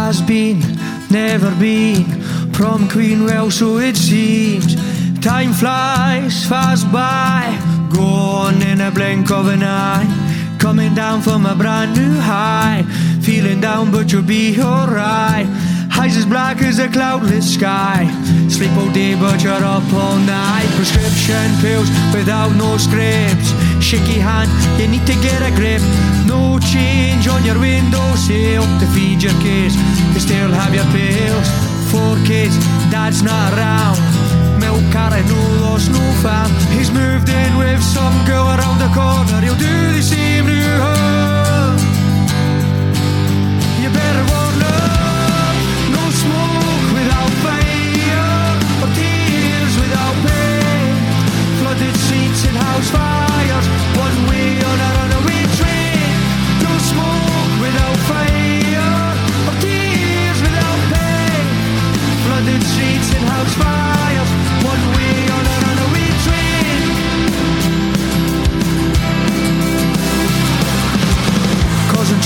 has been, never been, prom queen, well, so it seems. Time flies fast by, gone in a blink of an eye. Coming down from a brand new high, feeling down, but you'll be alright. Eyes as black as a cloudless sky. Sleep all day, but you're up all night. Prescription pills without no scripts. Shaky hand, you need to get a grip. No change on your windowsill to feed your kids. You still have your pills. Four kids, dad's not around. Milk carrot, no loss, no found. He's moved in with some girl around the corner. He'll do the same to her. You better want love. No smoke without fire, or tears without pain. Flooded streets and house fires,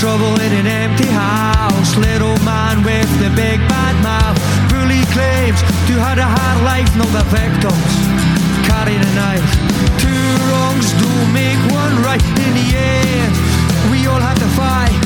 trouble in an empty house. Little man with the big bad mouth. Bully claims to have a hard life, not the victims. Carrying a knife. Two wrongs don't make one right in the end. We all have to fight.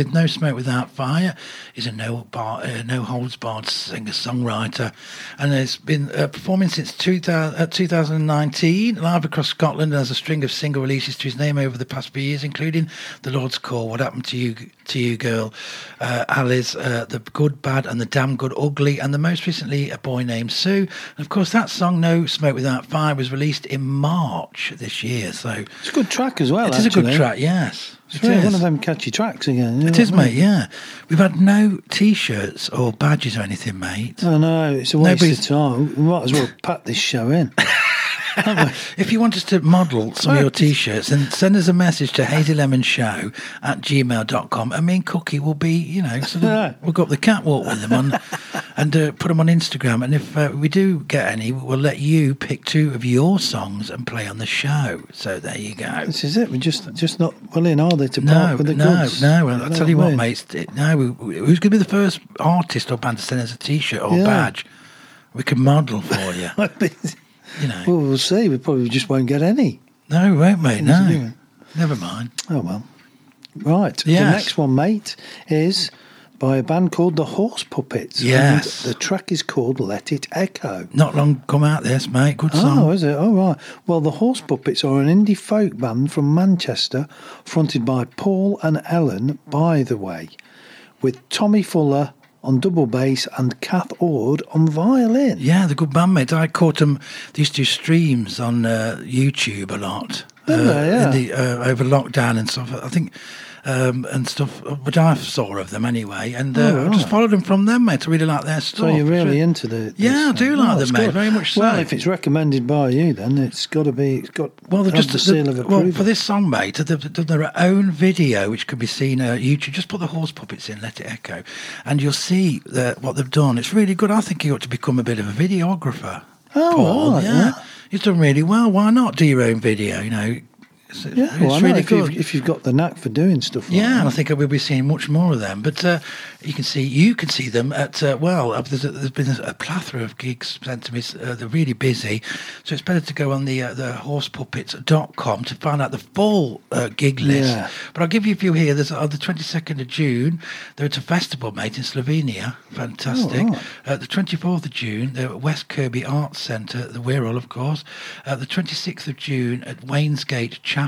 With No Smoke Without Fire. He's a no, bar, uh, no holds barred singer songwriter and has been uh, performing since 2000, uh, 2019 live across Scotland and has a string of single releases to his name over the past few years, including The Lord's Call, What Happened to You, to you Girl, uh, Alice, uh, The Good, Bad, and the Damn Good Ugly, and the most recently, A Boy Named Sue. And of course, that song, No Smoke Without Fire, was released in March this year. So It's a good track as well. it is a good track, yes. It's really one of them catchy tracks again. It is, I mate, yeah. We've had no t shirts or badges or anything, mate. I know, it's a waste Nobody's- of time. We might as well pat this show in. If you want us to model some of your t shirts, then send us a message to hazylemonshow at gmail.com and me and Cookie will be, you know, sort of, we'll go up the catwalk with them on and uh, put them on Instagram. And if uh, we do get any, we'll let you pick two of your songs and play on the show. So there you go. This is it. We're just just not willing, are they, to No, part with the no, goods? no. Well, I'll tell you what, mean? mates. it- No, we- who's going to be the first artist or band to send us a T-shirt or Yeah. badge? We can model for you. you know, well, we'll see. We probably just won't get any. no, we won't, mate. No, never mind. Oh well. Right. Yes. The next one, mate, is by a band called the Horse Puppets. Yes. And the track is called Let It Echo. Not long come out this, mate. Good song. Oh, is it? Oh, right. Well, the Horse Puppets are an indie folk band from Manchester, fronted by Paul and Ellen, by the way, with Tommy Fuller on double bass and Kath Ord on violin. Yeah, the good bandmates. I caught them. They used to do streams on uh, YouTube a lot. Uh, they? Yeah. in the, uh, over lockdown and stuff. I think um, and stuff, which I saw of them anyway. And uh, Oh, I just followed them from them, mate. I really like their stuff. So you're really into the. Yeah, I do uh, like oh, them, mate, good. very much Well, so. if it's recommended by you, then it's got to be. It's got. Well, they've just the seal of approval. well for this song, mate. They've done their own video, which could be seen on YouTube. Just put the horse puppets in, let it echo, and you'll see what they've done. It's really good. I think you ought to become a bit of a videographer. Oh, Paul. right, yeah. yeah. You've done really well. Why not do your own video? You know, it's, Yeah, it's well, I know really if, good. you've, if you've got the knack for doing stuff. Like Yeah, and I think we'll be seeing much more of them. But uh, you can see you can see them at uh, well. uh, There's, a, there's been a plethora of gigs sent to me. Uh, they're really busy, so it's better to go on the uh, the horsepuppets.com to find out the full uh, gig list. Yeah. But I'll give you a few here. There's on the 22nd of June. They're at a festival, mate, in Slovenia. Fantastic. Oh, right. Uh, the 24th of June, they're at West Kirby Arts Centre, the Wirral, of course. Uh, the 26th of June at Wainsgate Chapel,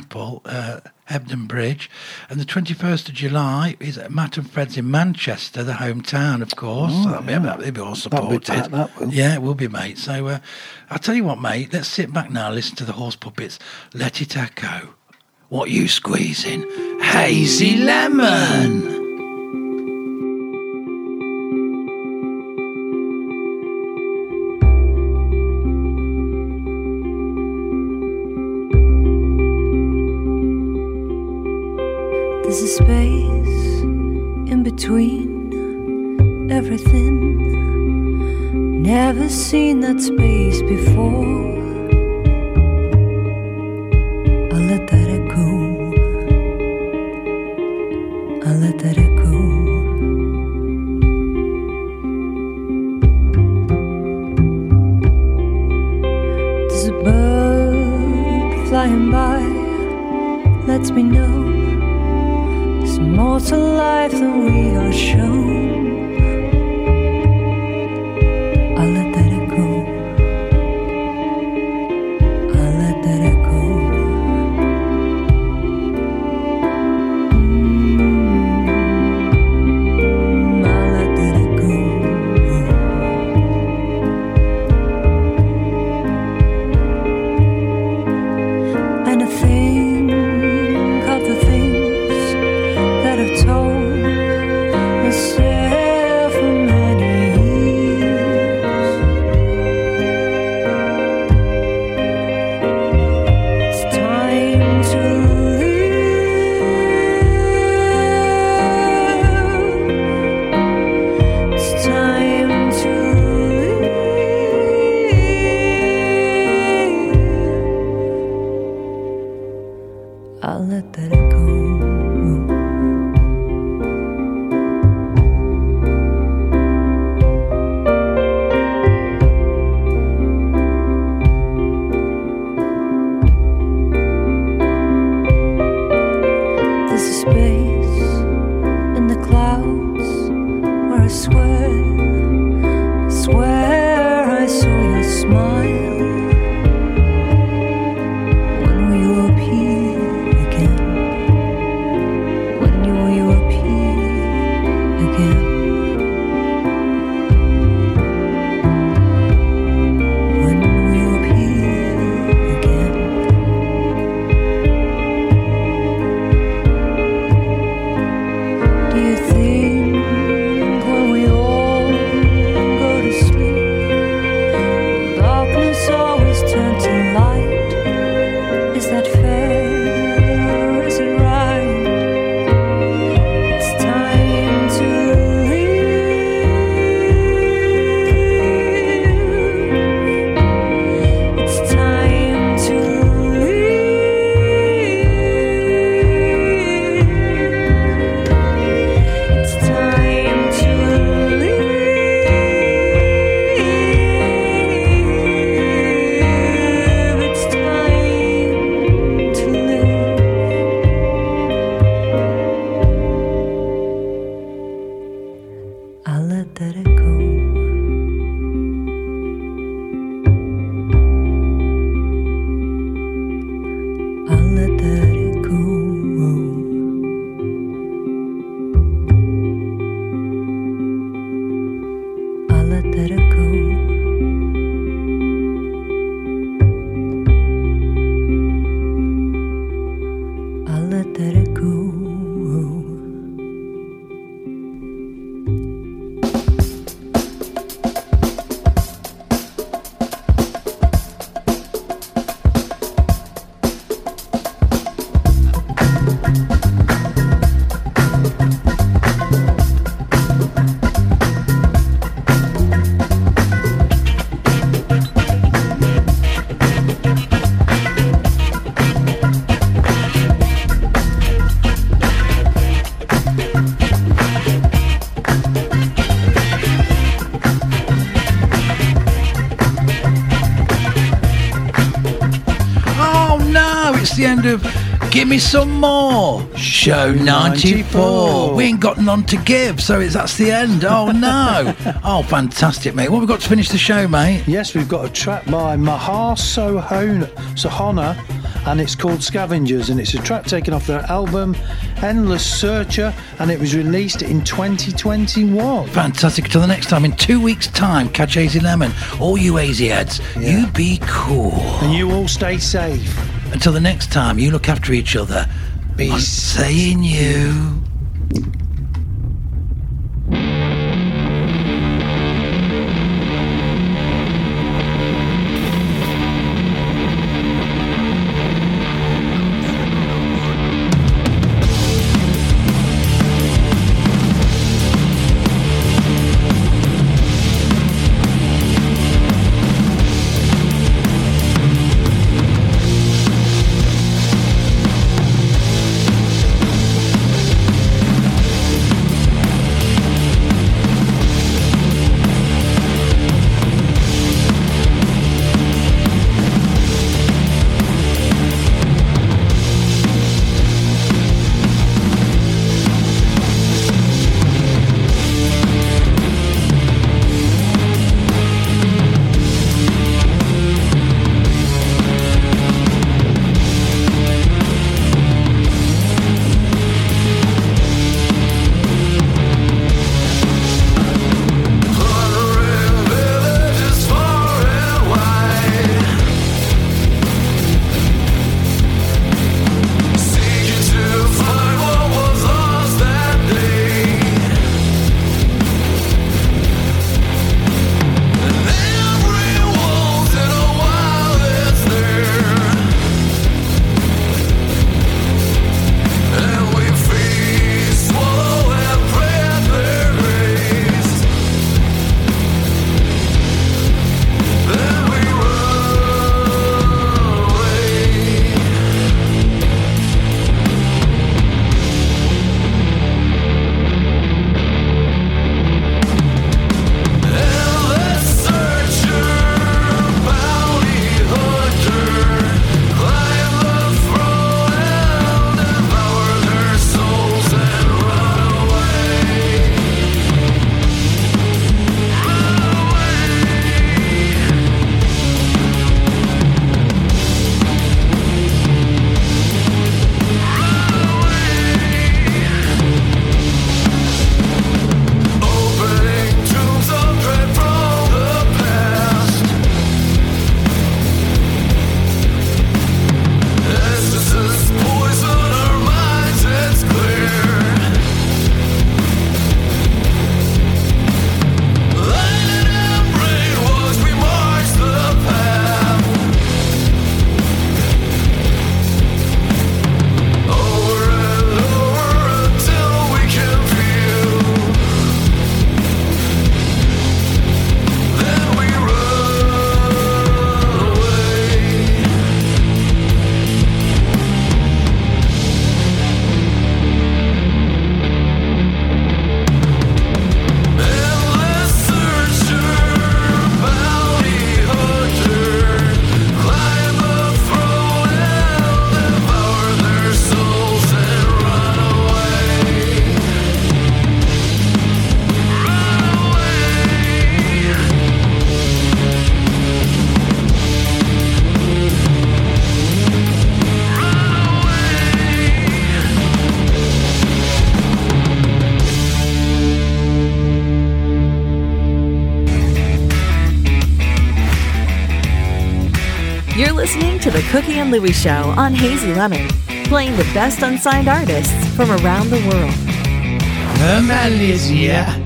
uh, Hebden Bridge. And the 21st of July is at Matt and Phred's in Manchester, the hometown, of course. Oh, so that'll, be, yeah. that'll be all That'll be supported. that will. Yeah, it will be, mate. So uh, I'll tell you what, mate, let's sit back now, listen to the horse puppets. Let it echo. What you squeezing? Hazy lemon. Between everything. Never seen that space before. Of Give Me Some More, show 94. We ain't got none to give, so it's, that's the end. Oh, no. oh, fantastic, mate. What have we got to finish the show, mate? Yes, we've got a track by Mahar Sohona, Sohana, and it's called Scavengers, and it's a track taken off their album Endless Searcher, and it was released in 2021. Fantastic. Until the next time, in two weeks' time, catch Hazy Lemon. All you Hazy heads, you be cool. And you all stay safe. Until the next time, you look after each other. Be I'm saying you. Cookie and Lewie Show on Hazy Lemon, playing the best unsigned artists from around the world. Malaysia.